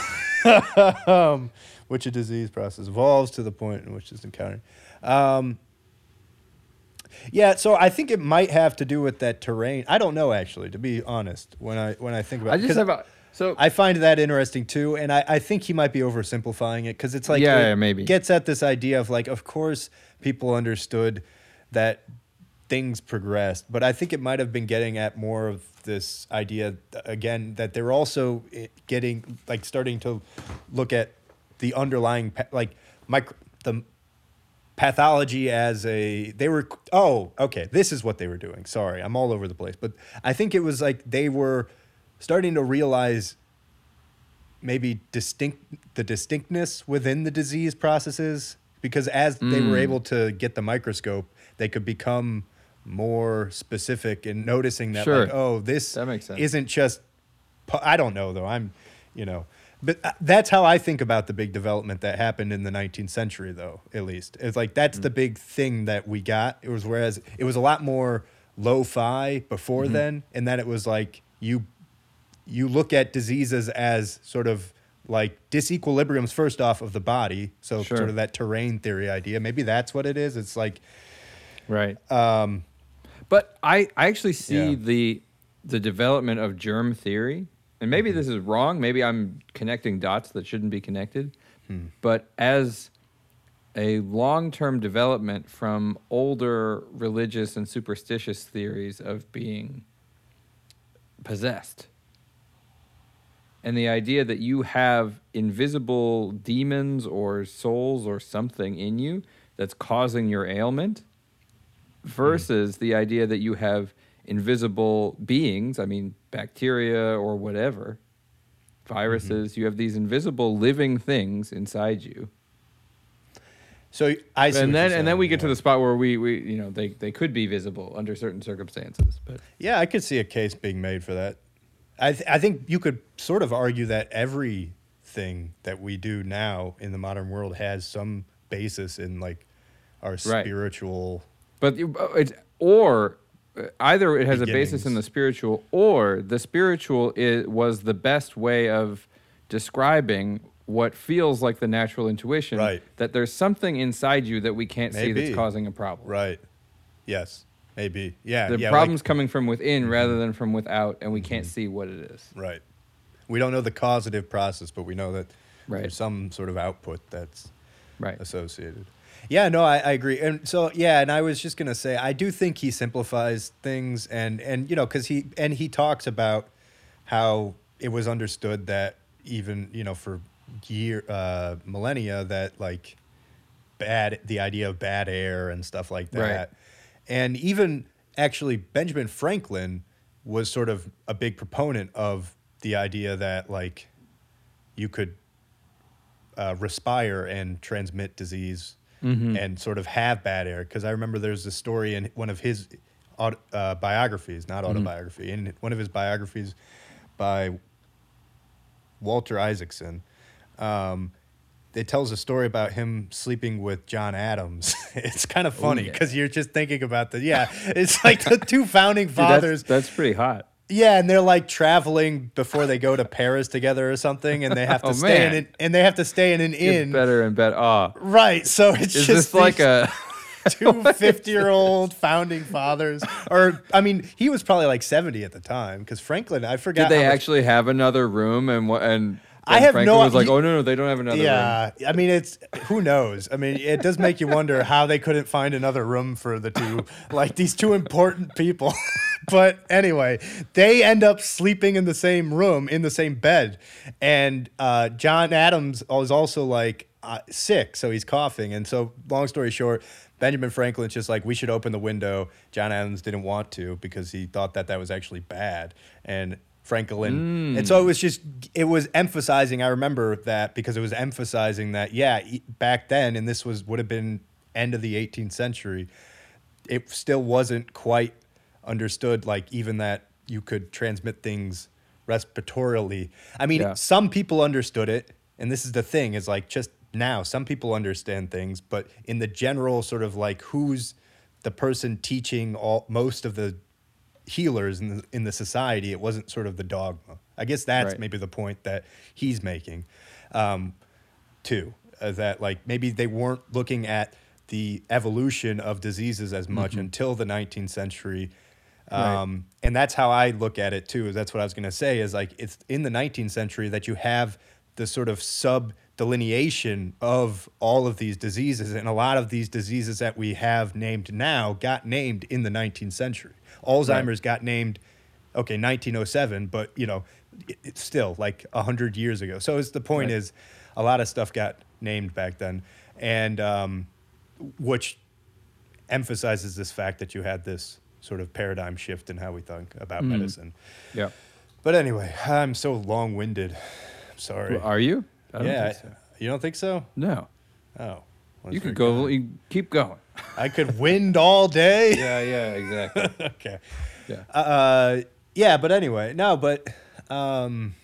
A: um, which a disease process evolves to the point in which it's encountered. Um, yeah, so I think it might have to do with that terrain. I don't know actually, to be honest. When I when I think about,
B: I just have a so
A: I find that interesting too, and I, I think he might be oversimplifying it because it's like
B: Yeah,
A: it
B: yeah, maybe.
A: gets at this idea of like, of course, people understood that things progressed, but I think it might have been getting at more of this idea again that they're also eh, getting like starting to look at the underlying like micro the pathology as a they were oh okay this is what they were doing sorry i'm all over the place but i think it was like they were starting to realize maybe distinct the distinctness within the disease processes because as they were
B: Mm.
A: able to get the microscope they could become more specific and noticing that
B: Sure.
A: like oh this
B: That makes sense.
A: isn't just i don't know though i'm you know but uh, that's how i think about the big development that happened in the 19th century though at least it's like that's
B: Mm.
A: the big thing that we got it was whereas it was a lot more lo-fi before
B: Mm-hmm.
A: then and then it was like you you look at diseases as sort of like disequilibriums first off of the body so
B: Sure.
A: sort of that terrain theory idea maybe that's what it is it's like
B: right.
A: um
B: But I, I actually see
A: Yeah.
B: the the development of germ theory, and maybe
A: Mm-hmm.
B: this is wrong. Maybe I'm connecting dots that shouldn't be connected.
A: Hmm.
B: But as a long term development from older religious and superstitious theories of being possessed, and the idea that you have invisible demons or souls or something in you that's causing your ailment versus the idea that you have invisible beings, I mean, bacteria or whatever, viruses, mm-hmm. you have these invisible living things inside you.
A: so i see
B: and then and then we get to the spot where we, we you know they, they could be visible under certain circumstances but
A: Yeah, I could see a case being made for that. I th- I think you could sort of argue that everything that we do now in the modern world has some basis in like our
B: Right. But uh, it's or uh, either it has a basis in the spiritual, or the spiritual is, was the best way of describing what feels like the natural intuition.
A: Right.
B: That there's something inside you that we can't see that's causing a problem.
A: Right. Yes. Maybe. Yeah.
B: The
A: yeah,
B: problem's
A: like-
B: coming from within rather than from without, and we can't
A: Mm-hmm.
B: see what it is.
A: right. We don't know the causative process, but we know that
B: Right.
A: there's some sort of output that's
B: Right.
A: associated. Yeah, no, I, I agree. And so yeah, and I was just gonna say I do think he simplifies things and and you know because he and he talks about how it was understood that even you know for year uh, millennia that like bad the idea of bad air and stuff like that,
B: Right.
A: and even actually Benjamin Franklin was sort of a big proponent of the idea that like you could uh, respire and transmit disease
B: Mm-hmm.
A: and sort of have bad air. Because I remember there's a story in one of his uh, biographies, not
B: Mm-hmm.
A: autobiography, in one of his biographies by Walter Isaacson. Um, it tells a story about him sleeping with John Adams. it's kind of funny
B: yeah.
A: because you're just thinking about the yeah. It's like the two founding
B: Dude,
A: fathers.
B: that's, that's pretty hot.
A: Yeah, and they're like traveling before they go to Paris together or something, and they have to
B: Oh,
A: stay in an, and they have to stay in an inn.
B: better and better. Ah,
A: Right. So it's
B: is
A: just
B: like a?
A: two 50 year old founding fathers? Or I mean, he was probably like 70 at the time because Franklin, I forgot.
B: Did they
A: much-
B: actually have another room? And what? And,
A: I have
B: Franklin
A: no-
B: was like, oh no, no, they don't have another room.
A: Yeah, I mean, it's who knows. I mean, it does make you wonder how they couldn't find another room for the two, like these two important people. but anyway, they end up sleeping in the same room in the same bed, and uh, John Adams is also like uh, sick, so he's coughing, and so long story short. Benjamin Franklin's just like we should open the window. John Adams didn't want to because he thought that that was actually bad, and Franklin. Hmm. And so it was just it was emphasizing. I remember that because it was emphasizing that yeah, back then, and this was would have been end of the 18th century. It still wasn't quite understood, like even that you could transmit things respiratorily. I mean,
B: Yeah.
A: some people understood it, and this is the thing: is like just now, some people understand things, but in the general sort of like who's the person teaching all most of the healers in the, in the society, it wasn't sort of the dogma. I guess that's
B: Right.
A: maybe the point that he's making, um, too. Uh, that like maybe they weren't looking at the evolution of diseases as much until the 19th century.
B: Right.
A: Um, and that's how I look at it too. Is that's what I was going to say. Is like it's in the 19th century that you have the sort of sub delineation of all of these diseases, and a lot of these diseases that we have named now got named in the 19th century. Alzheimer's got named, okay, 1907, but you know, it, it's still like hundred years ago. So it's the point
B: Right.
A: is, a lot of stuff got named back then, and um, which emphasizes this fact that you had this sort of paradigm shift in how we think about
B: Mm.
A: medicine.
B: Yeah.
A: But anyway, I'm so long-winded. Sorry.
B: Well, are you? I don't
A: yeah,
B: think so.
A: you don't think so?
B: No.
A: Oh, well,
B: You could go. You keep going.
A: I could wind all day.
B: Yeah. Yeah. Exactly.
A: okay.
B: Yeah.
A: Uh, yeah, but anyway, no, but um,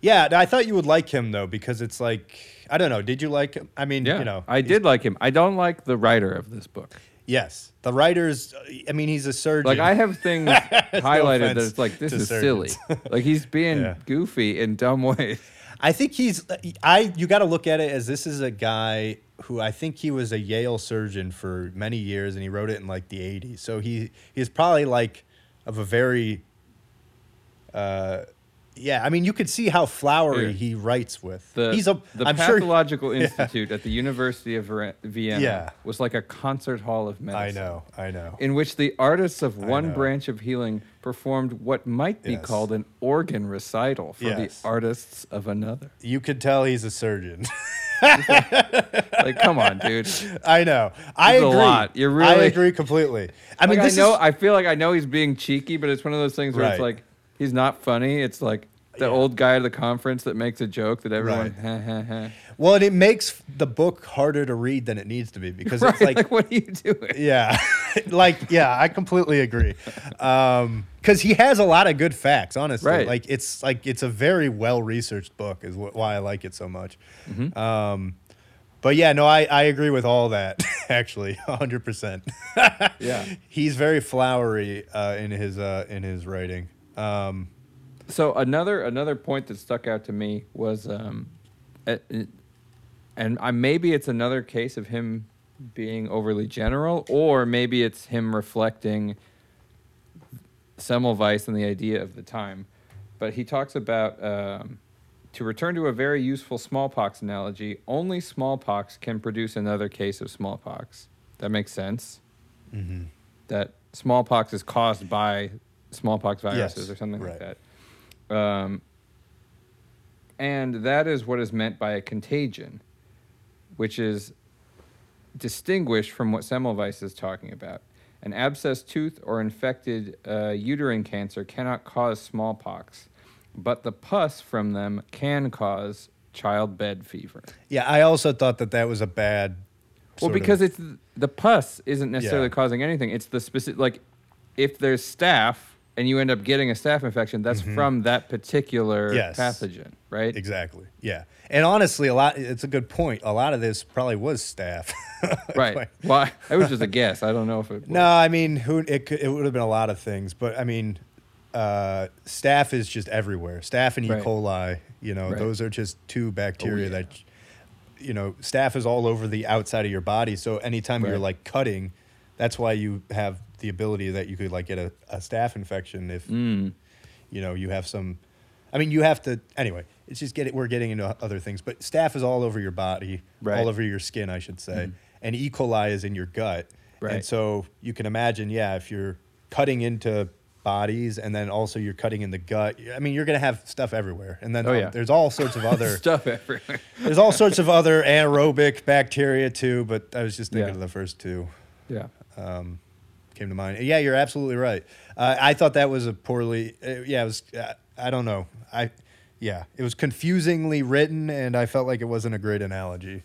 A: yeah, I thought you would like him though because it's like I don't know. Did you like him? I mean,
B: Yeah.
A: you know,
B: I did like him. I don't like the writer of this book.
A: Yes, the writers. I mean, he's a surgeon.
B: Like I have things highlighted that it's like this is silly. like he's being
A: Yeah.
B: goofy in dumb ways.
A: I think he's I you got to look at it as this is a guy who I think he was a Yale surgeon for many years and he wrote it in like the 80s. So he he's probably like of a very uh yeah, I mean you could see how flowery
B: Here.
A: he writes with.
B: The,
A: he's a
B: the
A: I'm sure
B: Pathological Institute at the University of Vienna
A: Yeah.
B: was like a concert hall of medicine.
A: I know, I know.
B: In which the artists of one branch of healing performed what might be
A: Yes.
B: called an organ recital for
A: Yes.
B: the artists of another.
A: You could tell he's a surgeon.
B: Like, come on, dude.
A: I know. I
B: It's a
A: agree.
B: lot. You're
A: I
B: really-
A: agree completely. I
B: I
A: mean, this
B: I know.
A: is
B: I feel like I know he's being cheeky, but it's one of those things where it's like he's not funny. It's like the
A: Yeah.
B: old guy at the conference that makes a joke that everyone.
A: Right.
B: Ha, ha, ha.
A: well, and it makes the book harder to read than it needs to be because
B: Right,
A: it's like
B: what are you doing?
A: Yeah, like yeah, I completely agree. Um, because he has a lot of good facts, honestly.
B: Right.
A: Like it's like it's a very well researched book, is wh- why I like it so much.
B: Mm-hmm.
A: Um, but yeah, no, I I agree with all that. Actually, hundred percent.
B: Yeah.
A: He's very flowery uh, in his uh, in his writing. Um,
B: So another another point that stuck out to me was, um, and I, maybe it's another case of him being overly general, or maybe it's him reflecting Semmelweis and the idea of the time. But he talks about um, to return to a very useful smallpox analogy. Only smallpox can produce another case of smallpox. That makes sense. That smallpox is caused by smallpox viruses
A: Yes,
B: or something like that. Um, and that is what is meant by a contagion, which is distinguished from what Semmelweis is talking about. An abscessed tooth or infected uh, uterine cancer cannot cause smallpox, but the pus from them can cause childbed fever.
A: yeah, I also thought that that was a bad.
B: Well,
A: sort of-
B: because it's the pus isn't necessarily
A: Yeah.
B: causing anything. It's the specific like if there's staph and you end up getting a staph infection, that's from that particular
A: Mm-hmm. Yes.
B: pathogen, right?
A: Exactly. Yeah. And honestly, a lot. It's a good point. A lot of this probably was staph.
B: Right. Well, it was just a guess. I don't know if it. Was.
A: No, I mean, who it could, it would have been a lot of things, but I mean, uh, staph is just everywhere. Staph and E.
B: Right.
A: coli, you know,
B: Right.
A: those are just two bacteria
B: yeah.
A: that, you know, staph is all over the outside of your body. So anytime you're like cutting, that's why you have the ability that you could like get a, a staph infection if
B: Mm.
A: you know you have some. I mean, you have to anyway. It's just get it. We're getting into other things, but staph is all over your body,
B: Right.
A: all over your skin, I should say, and E. coli is in your gut.
B: Right.
A: And so you can imagine, yeah, if you're cutting into bodies, and then also you're cutting in the gut. I mean, you're gonna have stuff everywhere, and then
B: Oh,
A: um, there's all sorts of other
B: Stuff everywhere.
A: there's all sorts of other anaerobic bacteria too. But I was just thinking
B: Yeah.
A: of the first two
B: yeah.
A: um, came to mind. Yeah, you're absolutely right. Uh, I thought that was a poorly. Uh, yeah, it was. Uh, I don't know. I. Yeah, it was confusingly written, and I felt like it wasn't a great analogy.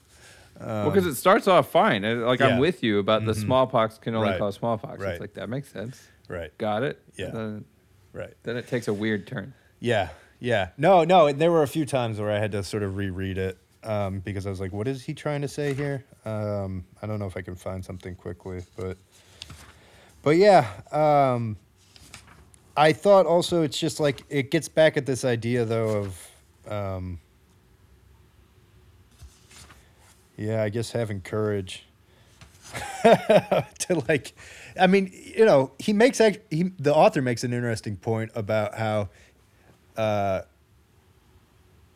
B: well, because it starts off fine. Like
A: yeah.
B: I'm with you about the smallpox can only
A: Right.
B: cause smallpox.
A: Right.
B: It's like that makes sense.
A: Right.
B: Got it.
A: Yeah.
B: Then,
A: Right.
B: then it takes a weird turn.
A: Yeah, yeah. No, no. and There were a few times where I had to sort of reread it um, because I was like, "What is he trying to say here?" Um, I don't know if I can find something quickly, but but yeah. Um, I thought also it's just like it gets back at this idea though of um, yeah, I guess having courage to like i mean you know he makes act- he, the author makes an interesting point about how uh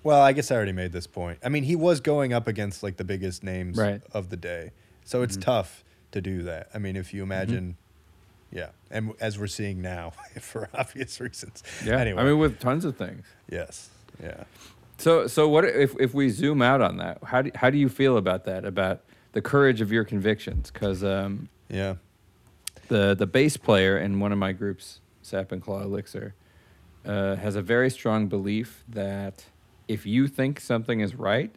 A: well i guess i already made this point i mean he was going up against like the biggest names
B: Right.
A: of the day so it's tough to do that i mean if you imagine yeah and as we're seeing now for obvious reasons
B: Yeah.
A: anyway
B: I mean, with tons of things.
A: yes yeah
B: So, so what if if we zoom out on that? How do how do you feel about that? About the courage of your convictions? Because um,
A: yeah
B: the the bass player in one of my groups, Sap and Claw Elixir, uh, has a very strong belief that if you think something is right,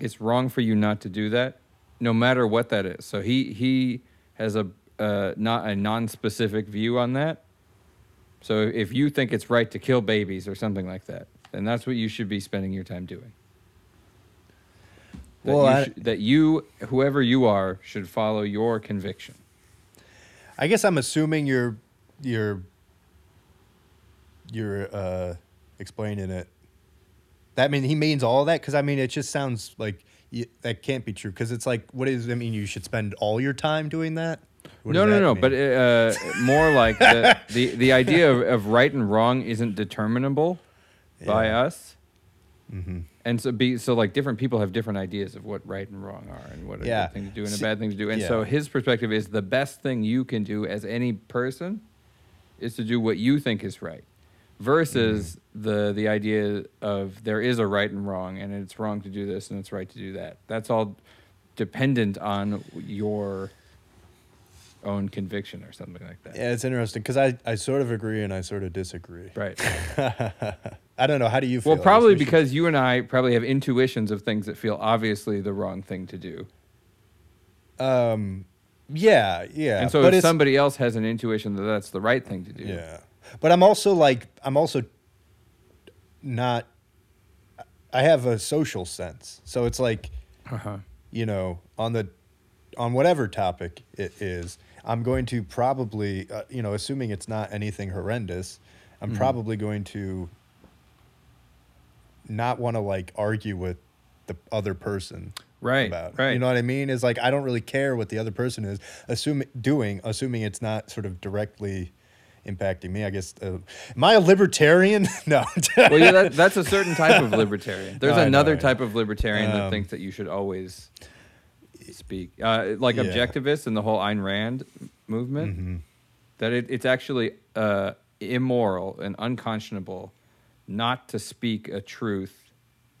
B: it's wrong for you not to do that, no matter what that is. So he he has a uh, not a non-specific view on that. So if you think it's right to kill babies or something like that, then that's what you should be spending your time doing. That
A: Well,
B: you
A: I-
B: that you, whoever you are, should follow your conviction.
A: I guess I'm assuming you're you're you're uh, explaining it. That I mean he means all that because I mean it just sounds like y that can't be true because it's like what does it mean? You should spend all your time doing that? What
B: no, no, no.
A: mean?
B: But uh, more like the, the the idea of, of right and wrong isn't determinable by
A: Yeah.
B: us,
A: hmm
B: and so be so like different people have different ideas of what right and wrong are, and what a
A: Yeah.
B: good thing to do and a bad thing to do. And so his perspective is the best thing you can do as any person is to do what you think is right, versus
A: Mm-hmm.
B: the the idea of there is a right and wrong, and it's wrong to do this and it's right to do that. That's all dependent on your own conviction or something like that.
A: Yeah, it's interesting because I, I sort of agree and I sort of disagree.
B: Right.
A: I don't know. How do you feel?
B: Well, probably
A: should-
B: because you and I probably have intuitions of things that feel obviously the wrong thing to do.
A: Um, yeah, yeah.
B: and so
A: but
B: if
A: it's-
B: somebody else has an intuition that that's the right thing to do.
A: Yeah. But I'm also like I'm also not I have a social sense. So it's like,
B: Uh-huh.
A: you know, on the on whatever topic it is, I'm going to probably uh, you know, assuming it's not anything horrendous, I'm
B: Mm-hmm.
A: probably going to not want to like argue with the other person
B: Right,
A: about
B: right.
A: You know what I mean? Is like I don't really care what the other person is assuming doing, assuming it's not sort of directly impacting me. I guess. Uh, am I a libertarian? no.
B: well, yeah, that, that's a certain type of libertarian. There's
A: No,
B: another
A: know.
B: type of libertarian that
A: Um,
B: thinks that you should always speak, uh, like
A: Yeah.
B: objectivists and the whole Ayn Rand movement.
A: Mhm.
B: That it, it's actually uh, immoral and unconscionable not to speak a truth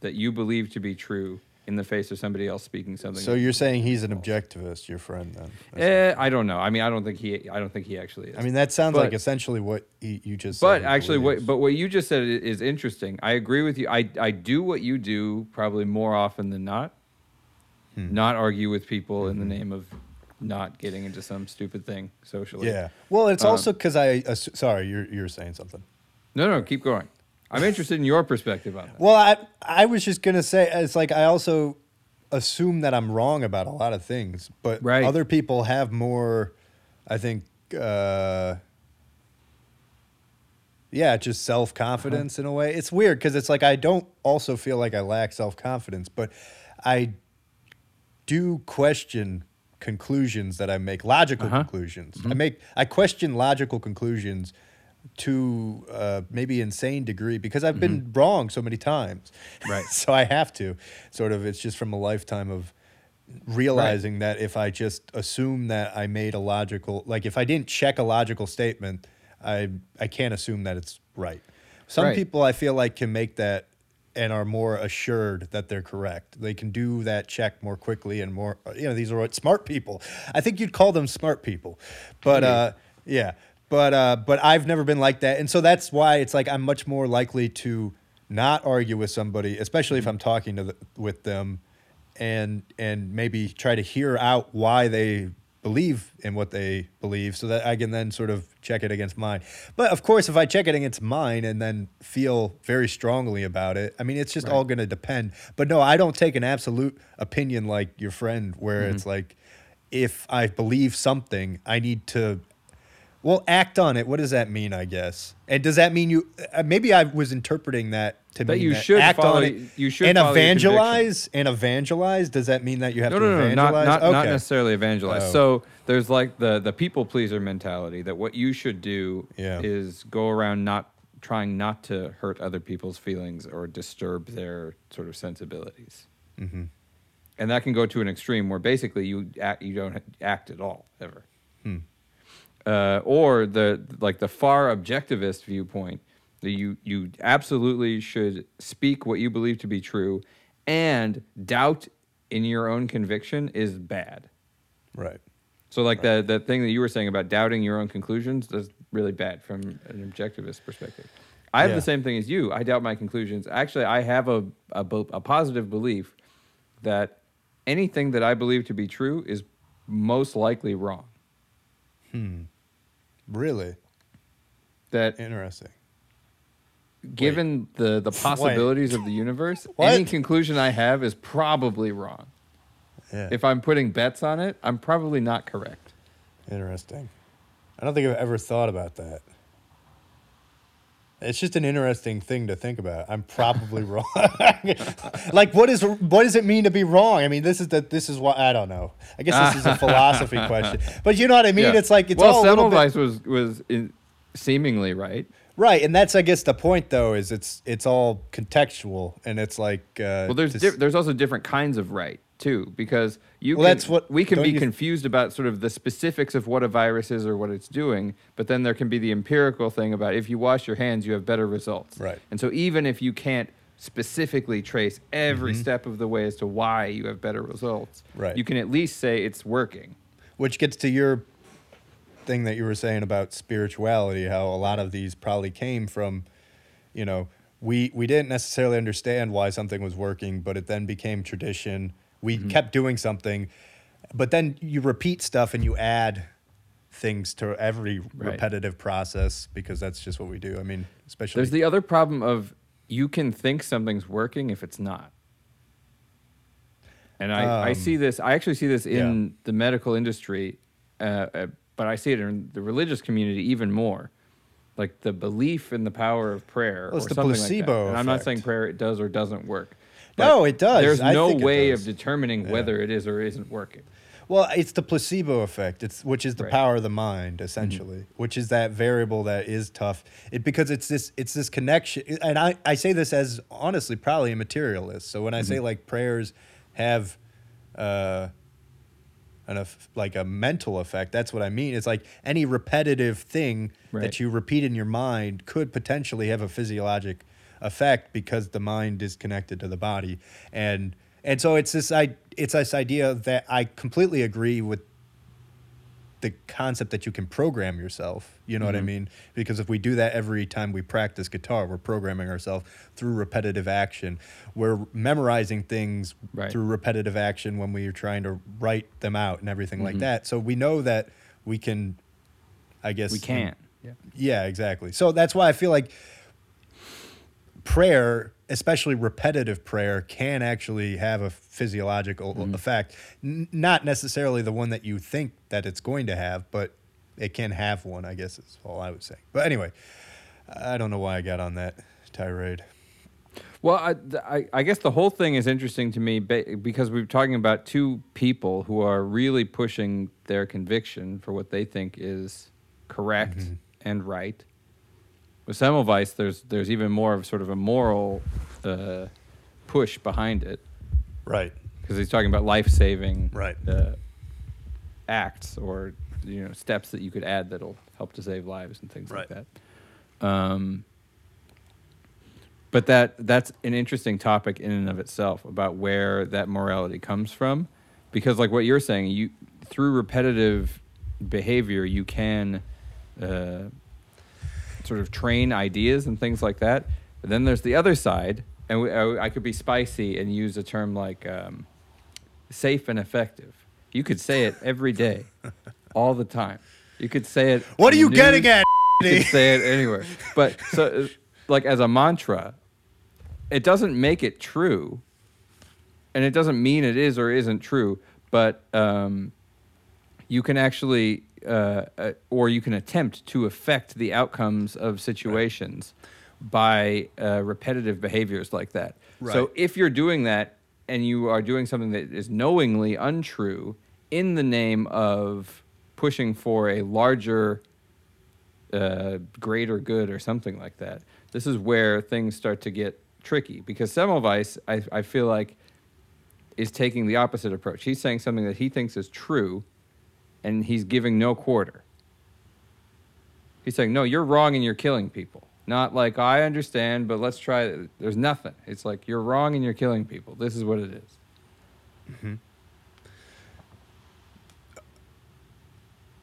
B: that you believe to be true in the face of somebody else speaking something.
A: So you're saying he's an objectivist, your friend? Then.
B: Eh, I don't know. I mean, I don't think he. I don't think he actually is.
A: I mean, that sounds
B: But-
A: like essentially what he, you just. said
B: but actually, what but what you just said is interesting. I agree with you. I I do what you do probably more often than not.
A: Hmm.
B: Not argue with people in the
A: Mm-hmm.
B: name of not getting into some stupid thing socially.
A: Yeah. Well, it's
B: Um,
A: also because I. assu- sorry, you're you're saying something.
B: No, no, keep going. I'm interested in your perspective on that.
A: Well, I I was just gonna say it's like I also assume that I'm wrong about a lot of things, but
B: Right.
A: other people have more. I think. Uh, yeah, just self confidence in a way. It's weird because it's like I don't also feel like I lack self confidence, but I do question conclusions that I make, logical
B: Uh-huh.
A: conclusions. I make I question logical conclusions to uh, maybe insane degree because I've been wrong so many times.
B: Right.
A: so I have to sort of. It's just from a lifetime of realizing that if I just assume that I made a logical, like if I didn't check a logical statement, I I can't assume that it's right. Some
B: Right.
A: people I feel like can make that and are more assured that they're correct. They can do that check more quickly and more. You know, these are what smart people. I think you'd call them smart people, but uh, yeah, but uh, but I've never been like that, and so that's why it's like I'm much more likely to not argue with somebody, especially if I'm talking to the, with them, and and maybe try to hear out why they believe in what they believe so that I can then sort of check it against mine. But of course, if I check it against mine and then feel very strongly about it, I mean, it's just all going to depend. But no, I don't take an absolute opinion like your friend, where
B: Mm-hmm.
A: it's like, if I believe something, I need to, well, act on it. What does that mean, I guess? And does that mean you, uh, maybe I was interpreting that to
B: That
A: mean
B: you
A: that
B: should
A: act
B: follow-
A: on it
B: you should
A: and
B: follow your conviction.
A: evangelize and evangelize. Does that mean that you have
B: No,
A: to
B: no, no,
A: evangelize?
B: not not, not
A: Okay.
B: necessarily evangelize.
A: Oh.
B: So there's like the the people pleaser mentality that what you should do
A: Yeah.
B: is go around not trying not to hurt other people's feelings or disturb their sort of sensibilities.
A: Mm-hmm.
B: And that can go to an extreme where basically you act, you don't act at all ever.
A: Hmm.
B: Uh, or the like the far objectivist viewpoint that you you absolutely should speak what you believe to be true, and doubt in your own conviction is bad.
A: Right.
B: So like the the thing that you were saying about doubting your own conclusions is really bad from an objectivist perspective. I have
A: Yeah.
B: the same thing as you. I doubt my conclusions. Actually, I have a, a a positive belief that anything that I believe to be true is most likely wrong.
A: Really
B: That
A: interesting.
B: given the the possibilities of the universe, any conclusion I have is probably wrong.
A: Yeah.
B: If I'm putting bets on it, I'm probably not correct.
A: Interesting. I don't think I've ever thought about that. It's just an interesting thing to think about. I'm probably wrong. like, what is what does it mean to be wrong? I mean, this is the this is what I don't know. I guess this is a philosophy question, but you know what I mean.
B: Yeah.
A: It's like it's
B: well,
A: all a little bit
B: Semmelweis was was in, seemingly right.
A: right, and that's I guess the point though is it's it's all contextual, and it's like uh,
B: Well, there's
A: s-
B: there's also different kinds of right too, because you
A: Well,
B: can,
A: that's what-
B: we can be confused about sort of the specifics of what a virus is or what it's doing, but then there can be the empirical thing about if you wash your hands, you have better results.
A: Right.
B: And so even if you can't specifically trace every step of the way as to why you have better results,
A: Mm-hmm. Right.
B: you can at least say it's working.
A: which gets to your thing that you were saying about spirituality how a lot of these probably came from you know we we didn't necessarily understand why something was working but it then became tradition we
B: Mm-hmm.
A: kept doing something but then you repeat stuff and you add things to every
B: Right.
A: repetitive process because that's just what we do i mean especially
B: There's the other problem of you can think something's working if it's not. And I, I
A: Um,
B: see this, I actually see this in
A: yeah.
B: the medical industry, uh, uh, but I see it in the religious community even more. Like the belief in the power of prayer
A: Well, it's
B: or
A: the
B: something
A: placebo
B: like that. And I'm not saying prayer it does or doesn't work.
A: No, it does.
B: There's
A: I
B: no way of determining
A: Yeah.
B: whether it is or isn't working.
A: Well, it's the placebo effect. It's which is the
B: Right. Mm-hmm.
A: power of the mind, essentially, which is that variable that is tough. It because it's this it's this connection, and I I say this as honestly probably a materialist. So when I say
B: Mm-hmm.
A: like prayers have, uh, an like a mental effect, that's what I mean. It's like any repetitive thing
B: Right.
A: that you repeat in your mind could potentially have a physiologic effect because the mind is connected to the body and and so it's this i it's this idea that i completely agree with the concept that you can program yourself you know what i
B: Mhm.
A: mean because if we do that every time we practice guitar we're programming ourselves through repetitive action we're memorizing things
B: Right.
A: through repetitive action when we're trying to write them out and everything like
B: Mhm.
A: that so we know that we can i guess
B: We can't. Yeah.
A: yeah, exactly. So that's why I feel like prayer, especially repetitive prayer, can actually have a physiological
B: Mm-hmm.
A: effect. N- not necessarily the one that you think that it's going to have, but it can have one, I guess is all I would say. But anyway, I don't know why I got on that tirade.
B: Well, I, I, I guess the whole thing is interesting to me because we're talking about two people who are really pushing their conviction for what they think is correct
A: Mm-hmm.
B: and right. With Semmelweis, there's there's even more of sort of a moral uh, push behind it
A: Right.
B: because he's talking about life saving
A: Right.
B: uh, acts or you know steps that you could add that'll help to save lives and things like that. Um, but that that's an interesting topic in and of itself about where that morality comes from, because like what you're saying, you through repetitive behavior you can uh, sort of train ideas and things like that. But then there's the other side, and we, I, I could be spicy and use a term like um, safe and effective. You could say it every day, all the time. You could say it.
A: What are you
B: the
A: getting at?
B: You could say it anywhere. But so, uh, like as a mantra, it doesn't make it true, and it doesn't mean it is or isn't true. But um, you can actually, uh, uh, or you can attempt to affect the outcomes of situations by uh, repetitive behaviors like that. So if you're doing that and you are doing something that is knowingly untrue in the name of pushing for a larger uh, greater good or something like that. This is where things start to get tricky because Semmelweis, I, I feel like, is taking the opposite approach. He's saying something that he thinks is true, and he's giving no quarter. He's saying, no, you're wrong and you're killing people. Not like, I understand, but let's try it. There's nothing. It's like, you're wrong and you're killing people. This is what it is.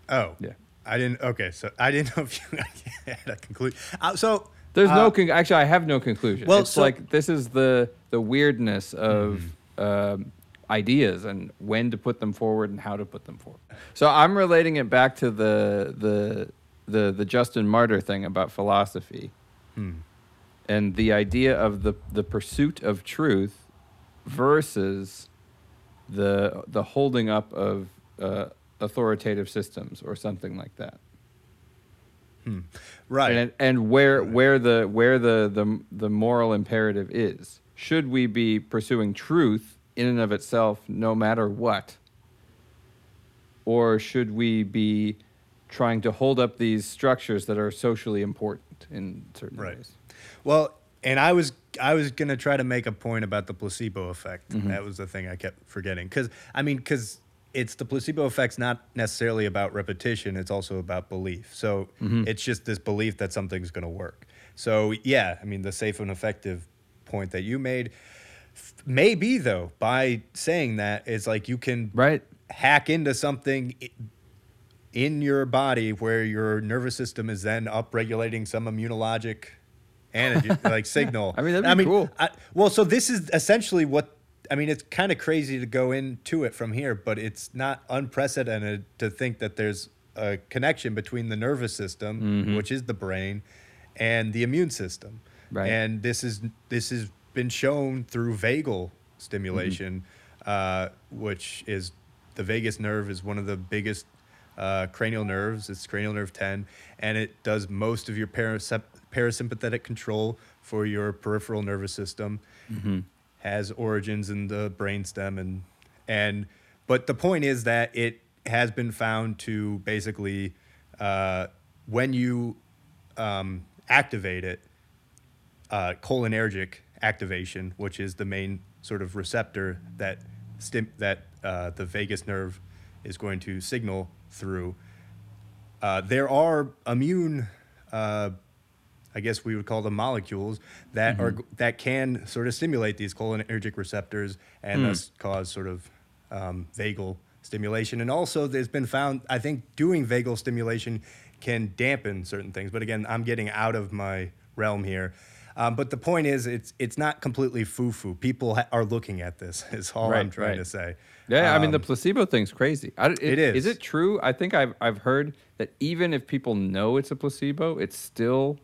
A: Oh,
B: Yeah.
A: I didn't. Okay, so I didn't know if you had a conclusion. Uh, so
B: There's
A: uh,
B: no con- actually. I have no conclusion.
A: well,
B: it's
A: so-
B: like this is the the weirdness of
A: Mm-hmm.
B: um, ideas and when to put them forward and how to put them forward. So I'm relating it back to the the the the Justin Martyr thing about philosophy,
A: Hmm.
B: and the idea of the the pursuit of truth versus the the holding up of uh, authoritative systems or something like that
A: right.
B: and and where where the where the, the the moral imperative is should we be pursuing truth in and of itself no matter what or should we be trying to hold up these structures that are socially important in certain
A: Right.
B: ways
A: Well, and I was I was gonna try to make a point about the placebo effect.
B: Mm-hmm.
A: That was the thing I kept forgetting. Because I mean, because it's the placebo effect's not necessarily about repetition. It's also about belief. So
B: Mm-hmm.
A: it's just this belief that something's gonna work. So yeah, I mean, the safe and effective point that you made, maybe though, by saying that, it's like you can
B: right
A: hack into something in your body where your nervous system is then upregulating some immunologic antigen like signal.
B: I mean, that'd be cool.
A: I, well, so this is essentially what I mean. It's kind of crazy to go into it from here, but it's not unprecedented to think that there's a connection between the nervous system,
B: Mm-hmm.
A: which is the brain, and the immune system.
B: Right.
A: And this is this has been shown through vagal stimulation, uh, which is the vagus nerve is one of the biggest uh, cranial nerves. It's cranial nerve 10, and it does most of your parasep- parasympathetic control for your peripheral nervous system. Has origins in the brainstem and and but the point is that it has been found to basically uh, when you um, activate it, uh, cholinergic activation, which is the main sort of receptor that stim- that uh, the vagus nerve is going to signal through. Uh, there are immune, uh, I guess we would call them molecules that are that can sort of stimulate these cholinergic receptors and thus cause sort of um, vagal stimulation. And also, there's been found, I think, doing vagal stimulation can dampen certain things. But again, I'm getting out of my realm here. Um, but the point is, it's it's not completely foo-foo. People ha- are looking at this. Is all I'm trying
B: right.
A: to say.
B: Yeah, I mean the
A: Um,
B: placebo thing's crazy. I, it,
A: It is.
B: Is it true? I think I've I've heard that even if people know it's a placebo, it's still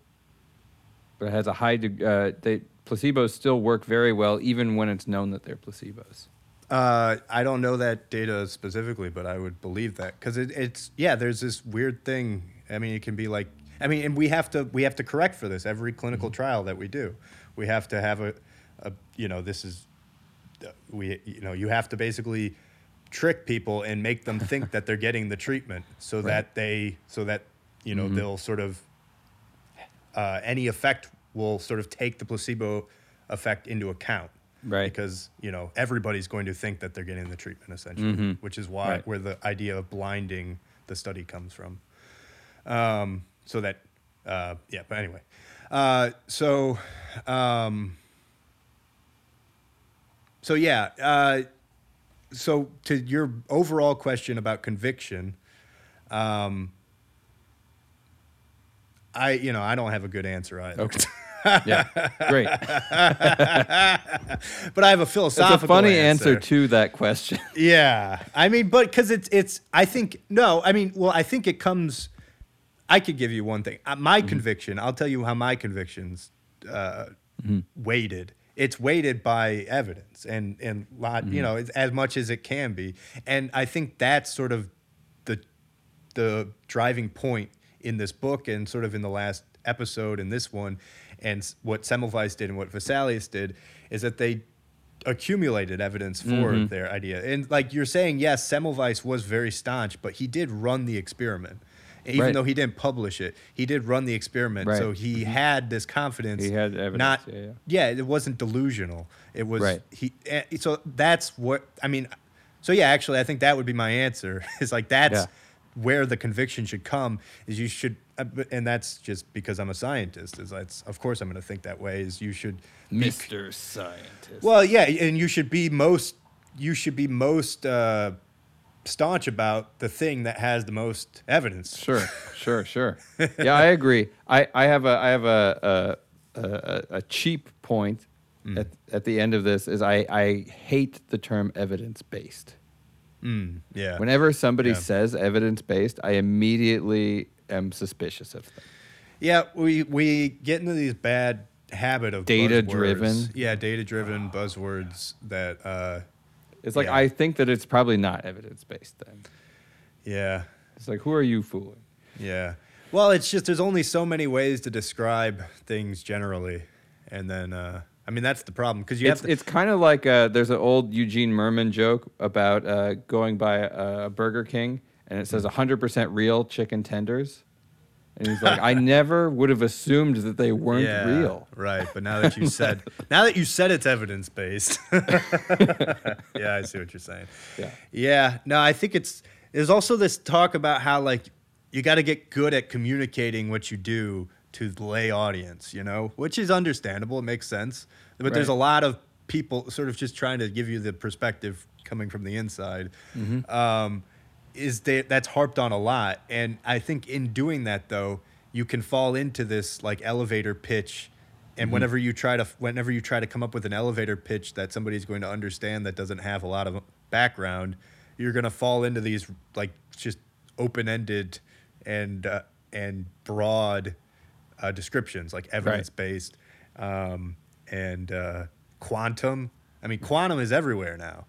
B: But it has a high. deg- Uh, they placebos still work very well, even when it's known that they're placebos.
A: Uh, I don't know that data specifically, but I would believe that because it, it's yeah. There's this weird thing. I mean, it can be like I mean, and we have to we have to correct for this every clinical trial that we do. We have to have a, a you know this is uh, we you know you have to basically trick people and make them think that they're getting the treatment so that they so that you know they'll sort of uh, any effect will sort of take the placebo effect into account
B: Right.
A: because you know everybody's going to think that they're getting the treatment essentially
B: Mhm.
A: which is why
B: Right.
A: where the idea of blinding the study comes from. Um, so that, uh, yeah. But anyway, uh, so, um, so yeah. Uh, so to your overall question about conviction, um, I you know I don't have a good answer either.
B: Okay. yeah, great.
A: but I have a philosophical.
B: It's a funny answer to that question.
A: Yeah, I mean, but because it's it's. I think no. I mean, well, I think it comes. I could give you one thing. Uh, my
B: Mm-hmm.
A: conviction. I'll tell you how my convictions uh, weighted. It's weighted by evidence and and lot.
B: Mm-hmm.
A: You know, it's as much as it can be. And I think that's sort of the the driving point in this book and sort of in the last episode and this one and what Semmelweis did and what Vesalius did is that they accumulated evidence for
B: Mm-hmm.
A: their idea. And like you're saying, yes, Semmelweis was very staunch, but he did run the experiment. Even
B: Right.
A: though he didn't publish it, he did run the experiment.
B: Right.
A: So he had this confidence.
B: He had evidence,
A: Not,
B: yeah, yeah.
A: it wasn't delusional. It was
B: Right.
A: he. eh, So that's what I mean. So yeah, actually, I think that would be my answer. Is like that's
B: Yeah.
A: where the conviction should come. Is you should, uh, and that's just because I'm a scientist. Is that's of course I'm going to think that way. Is you should
B: Mr. Scientist.
A: well, yeah, and you should be most you should be most uh, staunch about the thing that has the most evidence.
B: Sure, sure, sure. Yeah, I agree. I, I have a I have a a, a, a cheap point
A: Mm.
B: at, at the end of this is I, I hate the term evidence based.
A: Mm, yeah.
B: Whenever somebody
A: Yeah.
B: says evidence based, I immediately am suspicious of them.
A: Yeah, we we get into these bad habit of
B: Data-driven.
A: buzzwords. Yeah, data driven buzzwords that uh
B: It's like
A: Yeah.
B: I think that it's probably not evidence based then.
A: yeah.
B: It's like who are you fooling?
A: Yeah. Well, it's just there's only so many ways to describe things generally. And then uh I mean that's the problem because you
B: It's
A: have to
B: it's kind of like uh, there's an old Eugene Mirman joke about uh, going by a, a Burger King and it says 100% real chicken tenders, and he's like, I never would have assumed that they weren't
A: yeah,
B: real.
A: Right, but now that you said now that you said it's evidence based. yeah, I see what you're saying.
B: Yeah.
A: Yeah. No, I think it's there's also this talk about how like you got to get good at communicating what you do to the lay audience, you know, which is understandable. It makes sense. But there's a lot of people sort of just trying to give you the perspective coming from the inside. Um, is that that's harped on a lot, and I think in doing that though, you can fall into this like elevator pitch. And whenever you try to, whenever you try to come up with an elevator pitch that somebody's going to understand that doesn't have a lot of background, you're going to fall into these like just open-ended and uh, and broad uh, descriptions like evidence-based um, and uh, quantum. I mean, quantum is everywhere now.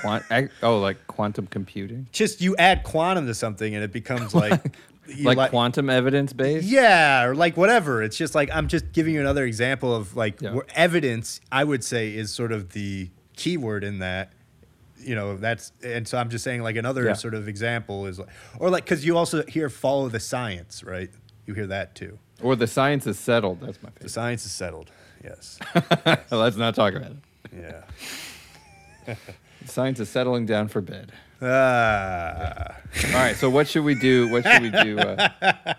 B: Quant- oh, like quantum computing,
A: Just you add quantum to something and it becomes like
B: like
A: li-
B: quantum evidence based.
A: Yeah, or like whatever. It's just like I'm just giving you another example of like
B: Yeah.
A: where evidence. I would say is sort of the keyword in that. You know, that's and so I'm just saying like another
B: Yeah.
A: sort of example is like or like because you also hear follow the science, right? You hear that too.
B: Or the science is settled. That's my favorite.
A: The science is settled. Yes.
B: Let's not talk about it.
A: yeah.
B: Science is settling down for bed.
A: Ah.
B: All right. So what should we do? What should we do? Uh,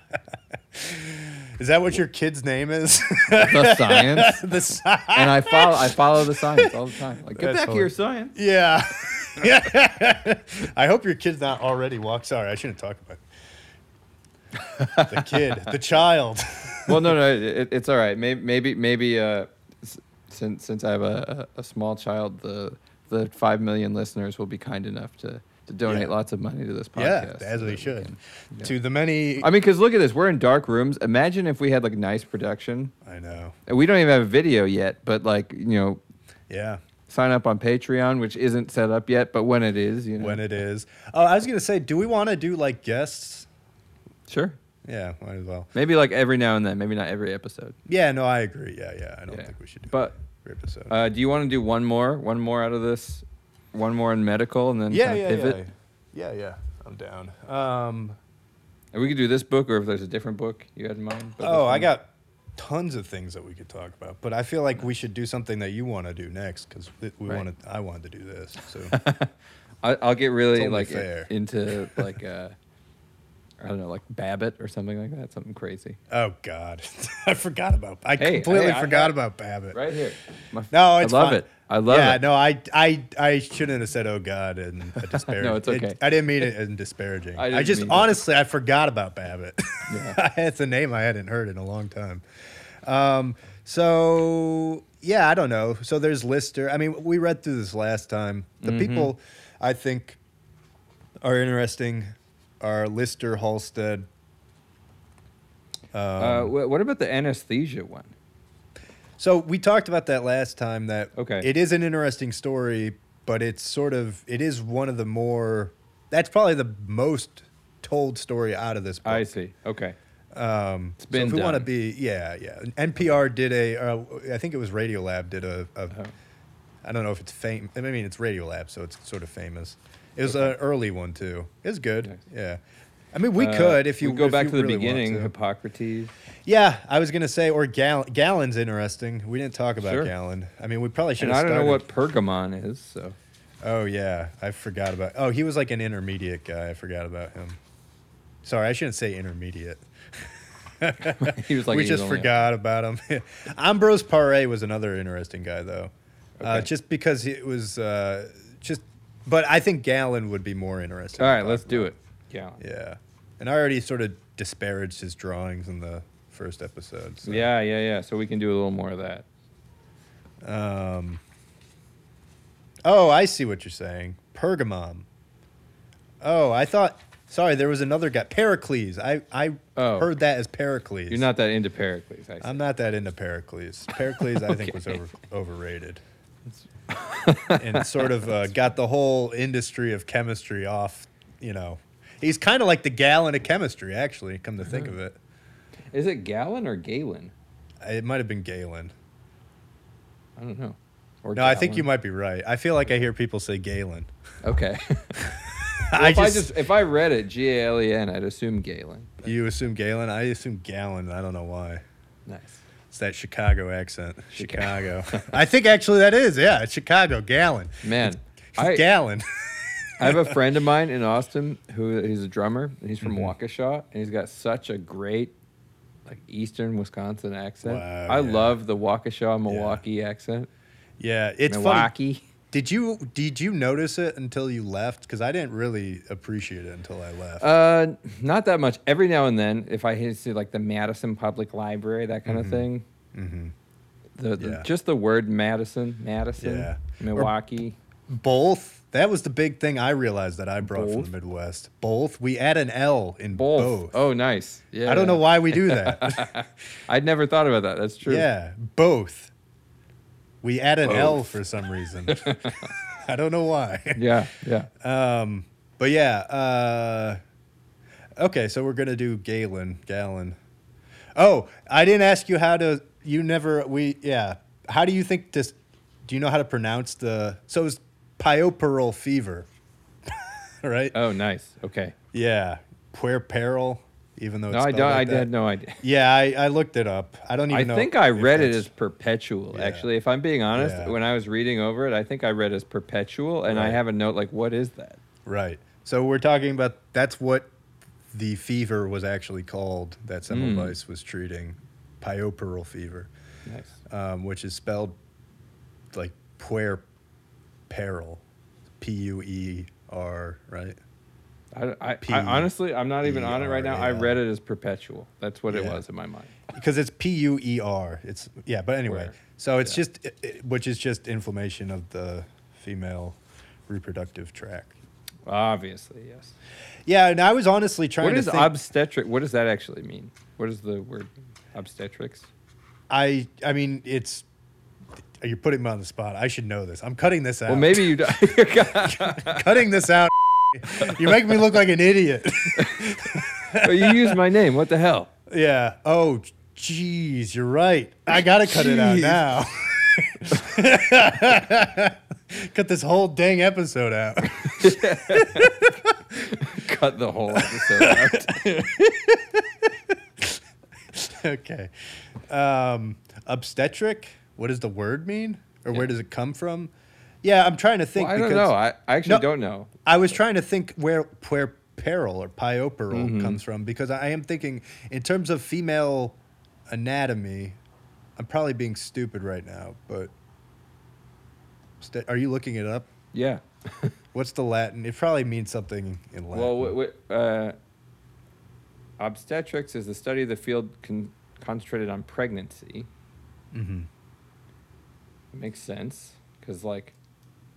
A: Is that what your kid's name is?
B: the science.
A: the science.
B: and I follow I follow the science all the time. Like, get
A: That's
B: back here, science.
A: Yeah. yeah. I hope your kid's not already walk. Sorry, I shouldn't talk about it. the kid, the child.
B: Well, no, no, it, it's all right. Maybe, maybe, maybe. Uh, since since I have a, a, a small child, the the five million listeners will be kind enough to to donate
A: Yeah.
B: lots of money to this podcast.
A: Yeah,
B: as
A: they should.
B: can- yeah.
A: To the many.
B: I mean, because look at this. We're in dark rooms. Imagine if we had like nice production.
A: I know.
B: And We don't even have a video yet, but like you know,
A: Yeah.
B: sign up on Patreon, which isn't set up yet, but when it is, you know,
A: When it is. Oh, I was gonna say, do we want to do like guests?
B: sure,
A: Yeah, might as well.
B: maybe like every now and then, maybe not every episode.
A: Yeah, no, I agree. Yeah, yeah. I don't
B: Yeah.
A: think we should do
B: But
A: every episode.
B: Uh, do you want to do one more? One more out of this? One more in medical and then
A: yeah,
B: kind
A: yeah,
B: pivot?
A: yeah. Yeah, yeah. I'm down. Um.
B: And we could do this book or if there's a different book you had in mind.
A: Oh, I got tons of things that we could talk about, but I feel like we should do something that you want to do next because we
B: Right.
A: wanted. I wanted to do this. So
B: I, I'll get really like into like uh, I don't know, like Babbitt or something like that, something crazy.
A: Oh God, I forgot about. I
B: Hey,
A: completely
B: hey, I
A: forgot
B: got-
A: about Babbitt.
B: Right here. My-
A: No, it's
B: I love
A: fine.
B: it. I love
A: yeah,
B: it.
A: Yeah, no, I, I, I shouldn't have said "oh God" and a disparaging.
B: it's okay.
A: I didn't mean it in disparaging.
B: I
A: I, just honestly, I forgot about Babbitt.
B: Yeah.
A: it's a name I hadn't heard in a long time. Um, so yeah, I don't know. So there's Lister. I mean, we read through this last time. The
B: Mm-hmm.
A: people I think are interesting are Lister, Halsted.
B: uh, what about the anesthesia one?
A: So we talked about that last time. That
B: Okay.
A: it is an interesting story, but it's sort of it is one of the more. That's probably the most told story out of this book.
B: I see. Okay.
A: Um,
B: It's been
A: so if we want to be, yeah, yeah. NPR did a, uh, I think it was Radiolab did a, a
B: Oh.
A: I don't know if it's fame. I mean, it's Radiolab, so it's sort of famous. It was an early one too. It was good.
B: Nice.
A: Yeah. I mean, we
B: Uh,
A: could if you
B: go
A: if
B: back
A: you
B: to the
A: really
B: beginning,
A: to.
B: Hippocrates.
A: Yeah, I was gonna say, or Gall- Gallon's interesting. We didn't talk about
B: Sure.
A: Gallon. I mean, we probably should
B: And I don't
A: started.
B: know what Pergamon is, so
A: Oh yeah, I forgot about. Oh, he was like an intermediate guy. I forgot about him. Sorry, I shouldn't say intermediate.
B: he was like
A: we just forgot about him. Ambrose Paré was another interesting guy, though. Uh, just because it was uh, just, but I think Gallon would be more interesting.
B: All right, let's do it. Yeah.
A: Yeah, and I already sort of disparaged his drawings in the first episode. So.
B: Yeah, yeah, yeah. So we can do a little more of that.
A: Um. Oh, I see what you're saying. Pergamon. Oh, I thought. Sorry, there was another guy, Pericles. I I
B: Oh.
A: heard that as Pericles.
B: You're not that into Pericles, I see.
A: I'm not that into Pericles. Pericles, I think, was over, overrated. And sort of uh, got the whole industry of chemistry off. You know, he's kind of like the Galen of chemistry, actually. Come to think of it,
B: Is it Galen or Galen?
A: it might have been Galen.
B: I don't know. Or
A: No, I think you might be right. I feel like I hear people say Galen.
B: Okay. Well,
A: I
B: if I
A: just,
B: just if I read it G A L E N, I'd assume Galen. but-
A: you assume Galen. I assume Galen. I don't know why.
B: Nice.
A: It's that Chicago accent. Chicago. I think actually that is. Yeah, it's Chicago. Gallon.
B: Man, I,
A: Gallon.
B: I have a friend of mine in Austin who he's a drummer and he's from
A: Mhm.
B: Waukesha and he's got such a great like eastern Wisconsin accent.
A: Wow,
B: I
A: yeah.
B: love the Waukesha Milwaukee accent.
A: yeah, it's funny. Did you did you notice it until you left? Because I didn't really appreciate it until I left.
B: Uh, not that much. Every now and then, if I hit see like the Madison Public Library, that kind of thing.
A: Mm-hmm.
B: The, the
A: Yeah.
B: just the word Madison, Madison,
A: Yeah.
B: Milwaukee.
A: Both. That was the big thing I realized that I brought from the Midwest. Both. We add an L in
B: both.
A: both.
B: Oh, nice. Yeah.
A: I don't know why we do that.
B: I'd never thought about that. That's true.
A: yeah, both. We add an L for some reason. I don't know why.
B: Yeah. Yeah.
A: Um, but yeah. Uh, okay, so we're gonna do Galen. Galen. Oh, I didn't ask you how to. You never. We yeah. How do you think this? Do you know how to pronounce the? So it's puerperal fever, right?
B: Oh, nice. Okay.
A: yeah, puerperal. Even though it's
B: No, I don't.
A: like
B: I
A: that.
B: had no idea.
A: Yeah, I, I looked it up. I don't even know.
B: I think I read it as perpetual.
A: Yeah.
B: Actually, if I'm being honest,
A: Yeah.
B: when I was reading over it, I think I read as perpetual, and I have a note like, "What is that?"
A: Right. So we're talking about that's what the fever was actually called that
B: Mm.
A: Semmelweis was treating, puerperal fever,
B: Nice.
A: um, which is spelled like puerperal, P U E R, right?
B: I, I, I honestly, I'm not even on it right now. I read it as perpetual. That's what it
A: Yeah.
B: was in my mind.
A: Because it's P U E R. It's yeah, but anyway.
B: Puer.
A: So it's
B: Yeah.
A: just, which is just inflammation of the female reproductive tract.
B: Obviously, yes.
A: Yeah, and I was honestly trying
B: What
A: to
B: is
A: think.
B: obstetric? What does that actually mean? What is the word obstetrics?
A: I I mean, it's. You're putting me on the spot. I should know this. I'm cutting this out.
B: Well, maybe you. do-
A: cutting this out. You make me look like an idiot.
B: But you used my name. What the hell?
A: yeah. Oh, jeez, you're right. I gotta cut it out
B: Jeez.
A: now. cut this whole dang episode out.
B: Cut the whole episode out.
A: okay. Um, obstetric. What does the word mean, or where does it come from? Yeah, I'm trying to think.
B: I don't
A: because
B: know. I, I actually
A: No.
B: don't know.
A: I was trying to think where puer puerperal or pioperal
B: Mm-hmm.
A: comes from because I am thinking in terms of female anatomy. I'm probably being stupid right now, but st- are you looking it up?
B: Yeah.
A: What's the Latin? It probably means something in Latin.
B: Well, w- w- uh, obstetrics is the study of the field con- concentrated on pregnancy.
A: Mm-hmm.
B: Makes sense because like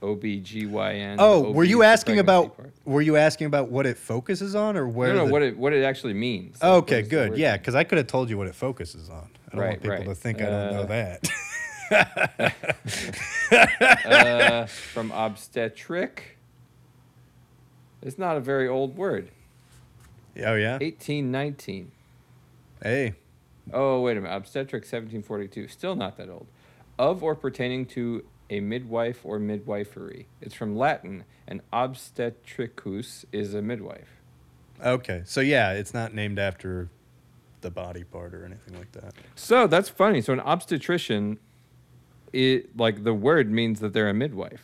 B: OBGYN.
A: Oh,
B: OB
A: were you asking about?
B: part.
A: Were you asking about what it focuses on, or where?
B: no, no,
A: the-
B: what it what it actually means.
A: Okay, good. Yeah, because I could have told you what it focuses on. I don't
B: Right,
A: want people
B: right.
A: to think I don't know
B: Uh,
A: that.
B: uh, from obstetric. It's not a very old word.
A: oh yeah.
B: 1819.
A: Hey.
B: Oh, wait a minute. Obstetric 1742. Still not that old. Of or pertaining to a midwife or midwifery. It's from Latin, and obstetricus is a midwife.
A: Okay, so yeah, it's not named after the body part or anything like that.
B: So that's funny. So an obstetrician, it like the word means that they're a midwife.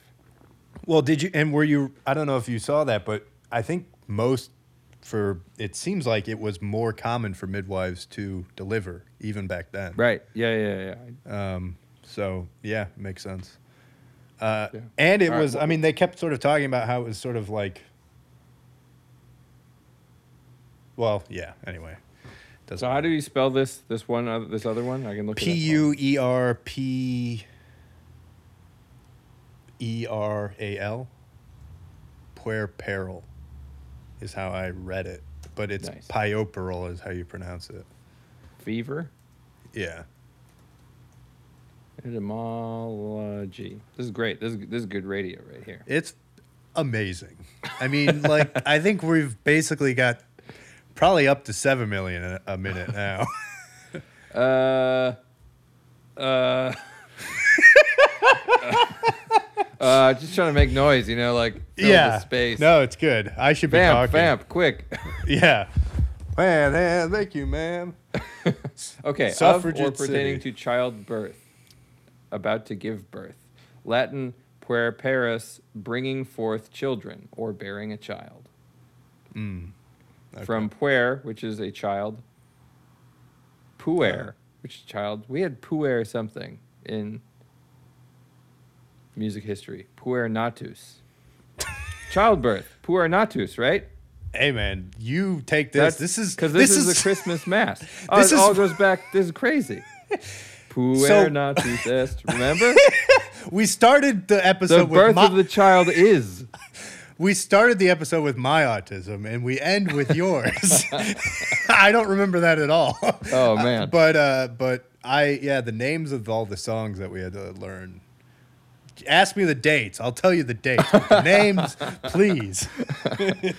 A: Well, did you? And were you? I don't know if you saw that, but I think most for it seems like it was more common for midwives to deliver even back then.
B: Right. Yeah, yeah, yeah.
A: Um, so yeah, makes sense. Uh,
B: Yeah.
A: And it
B: All right,
A: was. I
B: well-
A: mean, they kept sort of talking about how it was sort of like. Well, yeah. Anyway, doesn't
B: So how do you spell this this one other, this other one? I can look
A: P
B: it up.
A: U E R P E R A L. Puerperal is how I read it, but it's
B: Nice.
A: pioperal is how you pronounce it.
B: Fever.
A: Yeah.
B: Etymology. This is great. This is this is good radio right here.
A: It's amazing. I mean, like I think we've basically got probably up to seven million a, a minute now.
B: Uh, uh, uh, just trying to make noise, you know, like fill
A: yeah.
B: the space.
A: No, it's good. I should be
B: vamp,
A: talking.
B: vamp, quick.
A: Yeah. Man, man, thank you, man.
B: okay, of or pertaining
A: City.
B: to childbirth, about to give birth. Latin puerperis, bringing forth children or bearing a child.
A: Mm. Okay.
B: From puer, which is a child. Puer, which is child. We had puer something in music history. Puer natus. Childbirth. Puer natus, right?
A: Hey man, you take this. this is
B: because this,
A: this
B: is,
A: is
B: the Christmas mass. Oh,
A: This
B: it
A: is-
B: all goes back. This is crazy. Puer
A: So-
B: natus est. Remember,
A: we started the
B: the
A: episode with
B: birth
A: my,
B: of the child is.
A: we started the episode with my autism and we end with yours. I don't remember that at all.
B: Oh man.
A: But uh but I yeah, the names of all the songs that we had to learn. Ask me the dates. I'll tell you the dates. The names, please.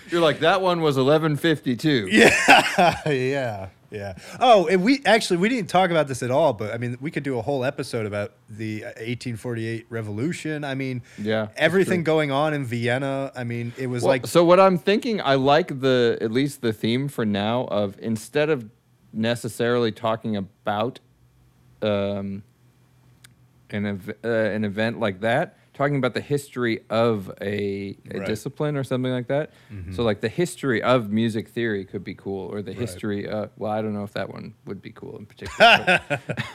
B: You're like that one was 1152.
A: Yeah, yeah, yeah. Oh, and we actually we didn't talk about this at all, but I mean, we could do a whole episode about the 1848 revolution. I mean,
B: Yeah,
A: everything going on in Vienna. I mean, it was
B: Well,
A: like
B: so what I'm thinking, I like the at least the theme for now of instead of necessarily talking about um, an ev- uh, an event like that, talking about the history of a, a
A: Right. Mm-hmm.
B: discipline or something like that. So like the history of music theory could be cool, or the history. Uh, well, I don't know if that one would be cool in particular. but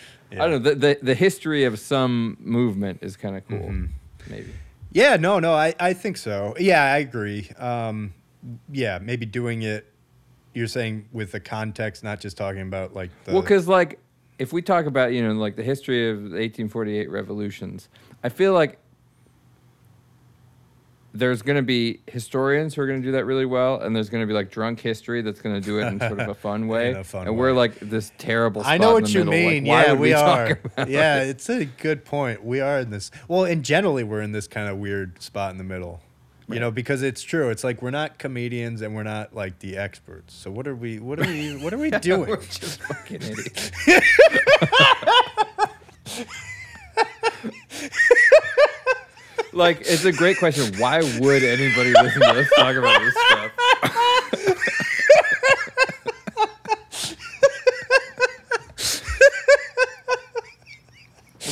B: I don't know. The, the the history of some movement is kind of cool,
A: Mm-hmm.
B: maybe.
A: yeah, no, no, I I think so. Yeah, I agree. Um, yeah, maybe doing it. You're saying with the context, not just talking about like the.
B: Well, because like if we talk about you know like the history of the 1848 revolutions, I feel like there's going to be historians who are going to do that really well, and there's going to be like drunk history that's going to do it in sort of a fun way.
A: a fun
B: and we're
A: way.
B: like this terrible.
A: I know what you
B: middle.
A: Mean.
B: why
A: yeah,
B: would
A: we, are. yeah,
B: it?
A: it's a good point. We are in this. Well, and generally, we're in this kind of weird spot in the middle. You know, because it's true. It's like we're not comedians and we're not like the experts. So what are we? What are we? What are we doing?
B: we're just fucking idiots. Like it's a great question. Why would anybody listen to us talk about this stuff?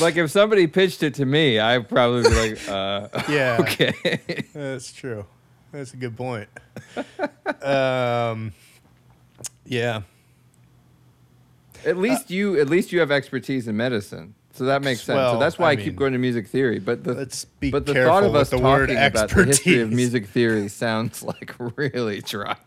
B: like if somebody pitched it to me, I'd probably be like, uh,
A: Yeah.
B: okay.
A: That's true. That's a good point. um, yeah.
B: At least you, at least you have expertise in medicine, so that makes sense.
A: Well,
B: so that's why I,
A: I
B: keep
A: mean,
B: going to music theory. But the
A: let's be
B: but the
A: careful
B: thought of us
A: the
B: talking
A: word
B: about the history of music theory sounds like really dry.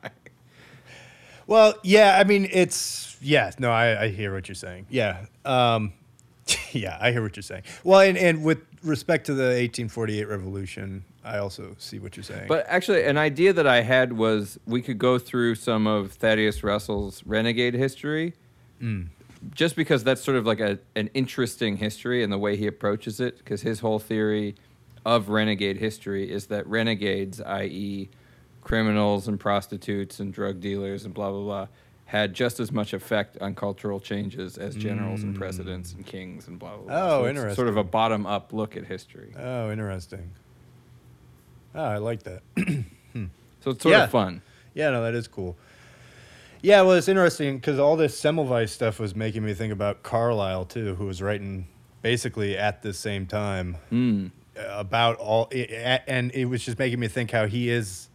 A: Well, yeah, I mean, it's yeah. No, I, I hear what you're saying. Yeah, um, yeah, I hear what you're saying. Well, and, and with respect to the 1848 revolution, I also see what you're saying.
B: But actually, an idea that I had was we could go through some of Thaddeus Russell's renegade history,
A: Mm.
B: Just because that's sort of like a an interesting history and the way he approaches it. Because his whole theory of renegade history is that renegades, i.e., criminals and prostitutes and drug dealers and blah blah blah, had just as much effect on cultural changes as generals and presidents and kings and blah blah. blah.
A: Mm. Oh,
B: So it's Sort of a bottom up look at history.
A: oh, interesting. Oh, I like that.
B: So it's sort
A: Yeah.
B: of fun.
A: Yeah, no, that is cool. Yeah, well, it's interesting because all this Semmelweis stuff was making me think about Carlyle too, who was writing basically at the same time
B: Mm.
A: about all, and it was just making me think how he is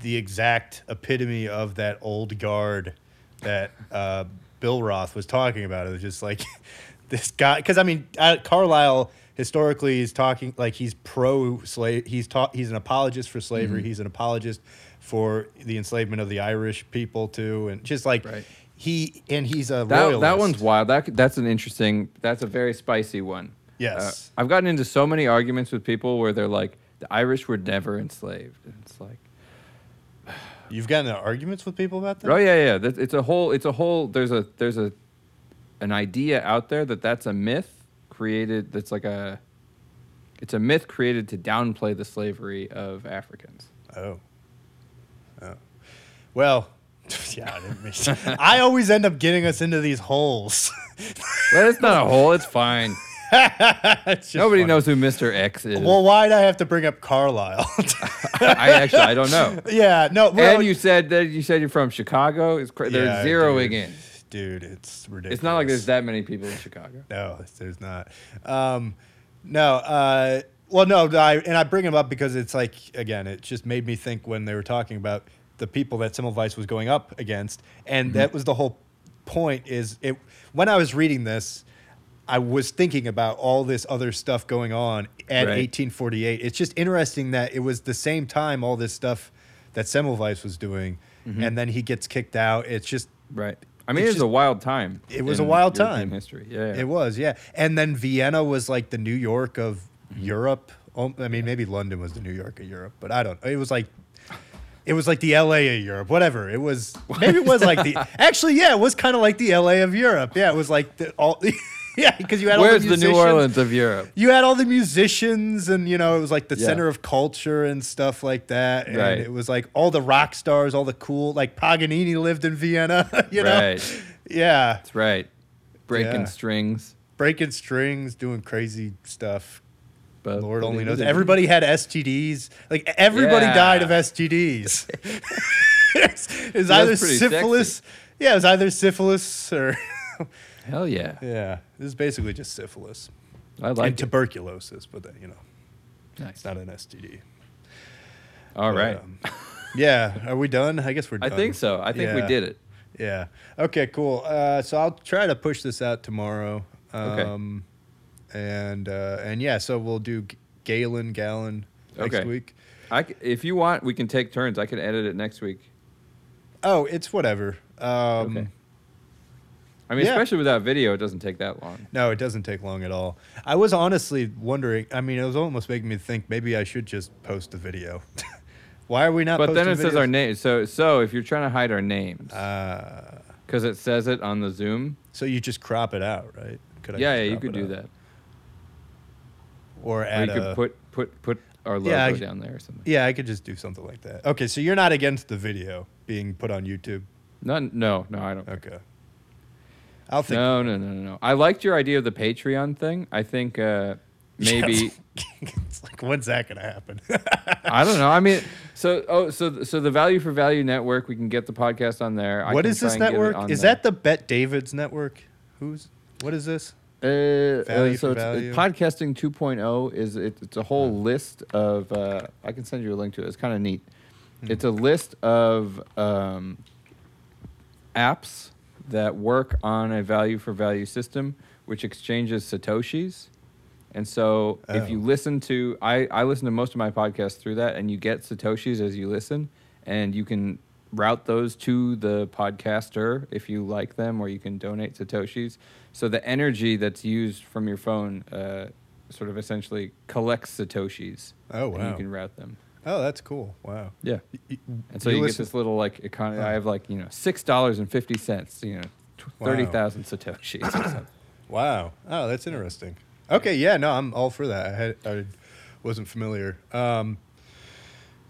A: the exact epitome of that old guard that uh, Billroth was talking about. It was just like this guy, because I mean, uh, Carlyle historically is talking like he's pro slave. He's taught. He's an apologist for slavery. He's an apologist for the enslavement of the Irish people too, and just like
B: Right.
A: he and he's a
B: That, that one's wild. That that's an interesting. That's a very spicy one.
A: Yes.
B: Uh, I've gotten into so many arguments with people where they're like, the Irish were never enslaved. And it's like,
A: You've gotten into arguments with people about that.
B: oh yeah, yeah. It's a whole. It's a whole. There's a there's a an idea out there that that's a myth created. That's like a. It's a myth created to downplay the slavery of Africans.
A: Oh. Well, yeah, I didn't mean. I always end up getting us into these holes.
B: Well, it's not a hole. It's fine.
A: It's
B: Nobody
A: funny.
B: knows who Mr. X is.
A: Well, why'd I have to bring up Carlyle?
B: I actually I don't know.
A: yeah, no. Well,
B: and you said that you said you're from Chicago. It's cra- they're
A: Yeah,
B: zeroing
A: dude.
B: in.
A: Dude, it's ridiculous.
B: It's not like there's that many people in Chicago.
A: No, there's not. Um, no. Uh, well, no. I, and I bring him up because it's like again, it just made me think when they were talking about the people that Semmelweis was going up against, and
B: Mm-hmm.
A: that was the whole point. Is it when I was reading this, I was thinking about all this other stuff going on at
B: Right.
A: 1848. It's just interesting that it was the same time all this stuff that Semmelweis was doing,
B: Mm-hmm.
A: and then he gets kicked out. It's just
B: Right. I mean, it was
A: just-
B: a wild time.
A: It was a wild
B: European
A: time.
B: History. Yeah. yeah.
A: It was, yeah. And then Vienna was like the New York of Europe. Um, I mean, maybe London was the New York of Europe, but I don't. It was like, it was like the L.A. of Europe. Whatever. It was. Maybe it was like the. Actually, yeah, it was kind of like the L.A. of Europe. Yeah, it was like the all. yeah, because you had all
B: Where's
A: the
B: the New
A: musicians.
B: Orleans of Europe?
A: You had all the musicians, and you know it was like the
B: Yeah.
A: center of culture and stuff like that. And
B: Right.
A: it was like all the rock stars, all the cool. Like Paganini lived in Vienna. You know.
B: Right.
A: Yeah.
B: That's right. Breaking
A: Yeah.
B: strings.
A: breaking strings, doing crazy stuff.
B: But
A: Lord only knows. Everybody had STDs. Like everybody
B: Yeah.
A: died of STDs. it's it's
B: that's
A: either
B: pretty
A: syphilis. Yeah, it was either syphilis or
B: Hell yeah.
A: yeah. This is basically just syphilis
B: I
A: and
B: like it.
A: tuberculosis, but then, you know,
B: Nice.
A: it's not an STD.
B: All
A: But,
B: right.
A: um, yeah. Are we done? I guess we're done.
B: I think so. I think we did it.
A: Yeah. Okay. Cool. Uh, so I'll try to push this out tomorrow.
B: Okay.
A: And uh, and yeah, so we'll do Galen Gallon next
B: Okay.
A: week.
B: I c if you want, we can take turns. I can edit it next week.
A: Oh, it's whatever. Um,
B: Okay. I mean,
A: Yeah.
B: especially without video, it doesn't take that long.
A: No, it doesn't take long at all. I was honestly wondering. I mean, it was almost making me think maybe I should just post a video. Why are we not?
B: But then it says our name. So, so if you're trying to hide our names,
A: Uh,
B: because it says it on the Zoom.
A: so you just crop it out, right? Could
B: yeah, yeah, you could do
A: out?
B: that.
A: Or
B: Or you
A: a.
B: could put put put our logo
A: Yeah, I-
B: down there or something.
A: yeah, I could just do something like that. Okay, so you're not against the video being put on YouTube.
B: No, no, no, I don't.
A: Okay. I'll think.
B: No, no, no, no, no. I liked your idea of the Patreon thing. I think uh, maybe
A: it's like when's that gonna happen?
B: I don't know. I mean, so oh, so so the Value for Value network, we can get the podcast on there. I
A: what is this
B: and get it
A: network? Is
B: there.
A: that the Bet Davids network? Who's? What is this?
B: Uh, uh,
A: Value
B: so
A: for
B: it's, uh,
A: value?
B: podcasting 2.0 is it, it's a whole list of. Uh, I can send you a link to it. It's kind of neat. It's a list of um, apps that work on a value for value system, which exchanges satoshis. And so, if you
A: Oh.
B: listen to, I, I listen to most of my podcasts through that, and you get satoshis as you listen, and you can route those to the podcaster if you like them, or you can donate satoshis. So the energy that's used from your phone, uh, sort of essentially collects satoshis.
A: Oh,
B: and you can route them.
A: Oh, that's cool. Wow.
B: Yeah. And so you, get this little like economy.
A: Huh.
B: I have like you know six dollars and fifty cents. You know, tw-
A: Wow.
B: thirty thousand satoshis. or something.
A: Wow. Oh, that's interesting. Okay, yeah, no, I'm all for that. I had I wasn't familiar. Um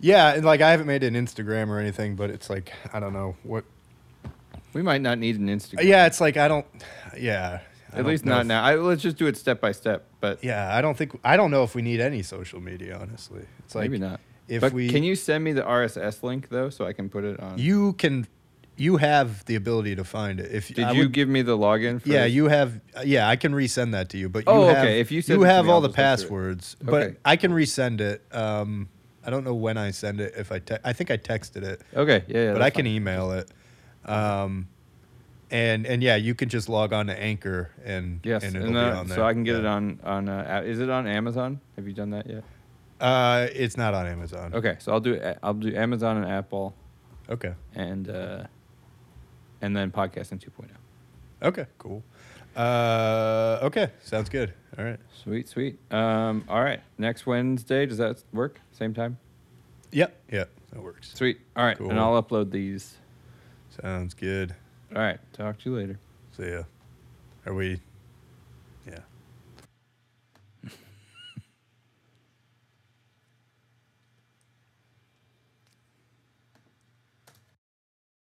A: Yeah, and like I haven't made an Instagram or anything, but it's like I don't know what
B: we might not need an Instagram.
A: Yeah, it's like I don't yeah. I
B: At
A: don't
B: least
A: know
B: not
A: if-
B: now. I, let's just do it step by step. But
A: Yeah, I don't think I don't know if we need any social media, honestly. It's like
B: maybe not.
A: if
B: but
A: we
B: can you send me the RSS link though, so I can put it on?
A: you can you have the ability to find it. If
B: Did
A: I
B: you
A: would-
B: give me the login? For
A: Yeah,
B: this?
A: you have. Yeah, I can resend that to you. But you
B: Oh,
A: have,
B: okay, if you send
A: you
B: it to
A: have
B: me,
A: all
B: I'll
A: the
B: just look through it.
A: passwords,
B: Okay.
A: but I can resend it. Um, I don't know when I send it. If I te- I think I texted it,
B: Okay. Yeah. yeah
A: but I can
B: fine.
A: email it. Um, and and yeah, you can just log on to Anchor and
B: Yes,
A: and
B: and,
A: it'll
B: uh,
A: be on there.
B: so I can get it on on. Uh, is it on Amazon? Have you done that yet?
A: Uh, it's not on Amazon.
B: Okay, so I'll do I'll do Amazon and Apple
A: Okay.
B: and uh, and then podcasting 2.0.
A: Okay. Cool. Uh, okay. Sounds good. All right.
B: Sweet, sweet. Um, all right, next Wednesday does that work? Same time.
A: Yep. Yep. That works.
B: Sweet. All right,
A: Cool.
B: and I'll upload these.
A: Sounds good.
B: All right, talk to you later.
A: See ya. Are we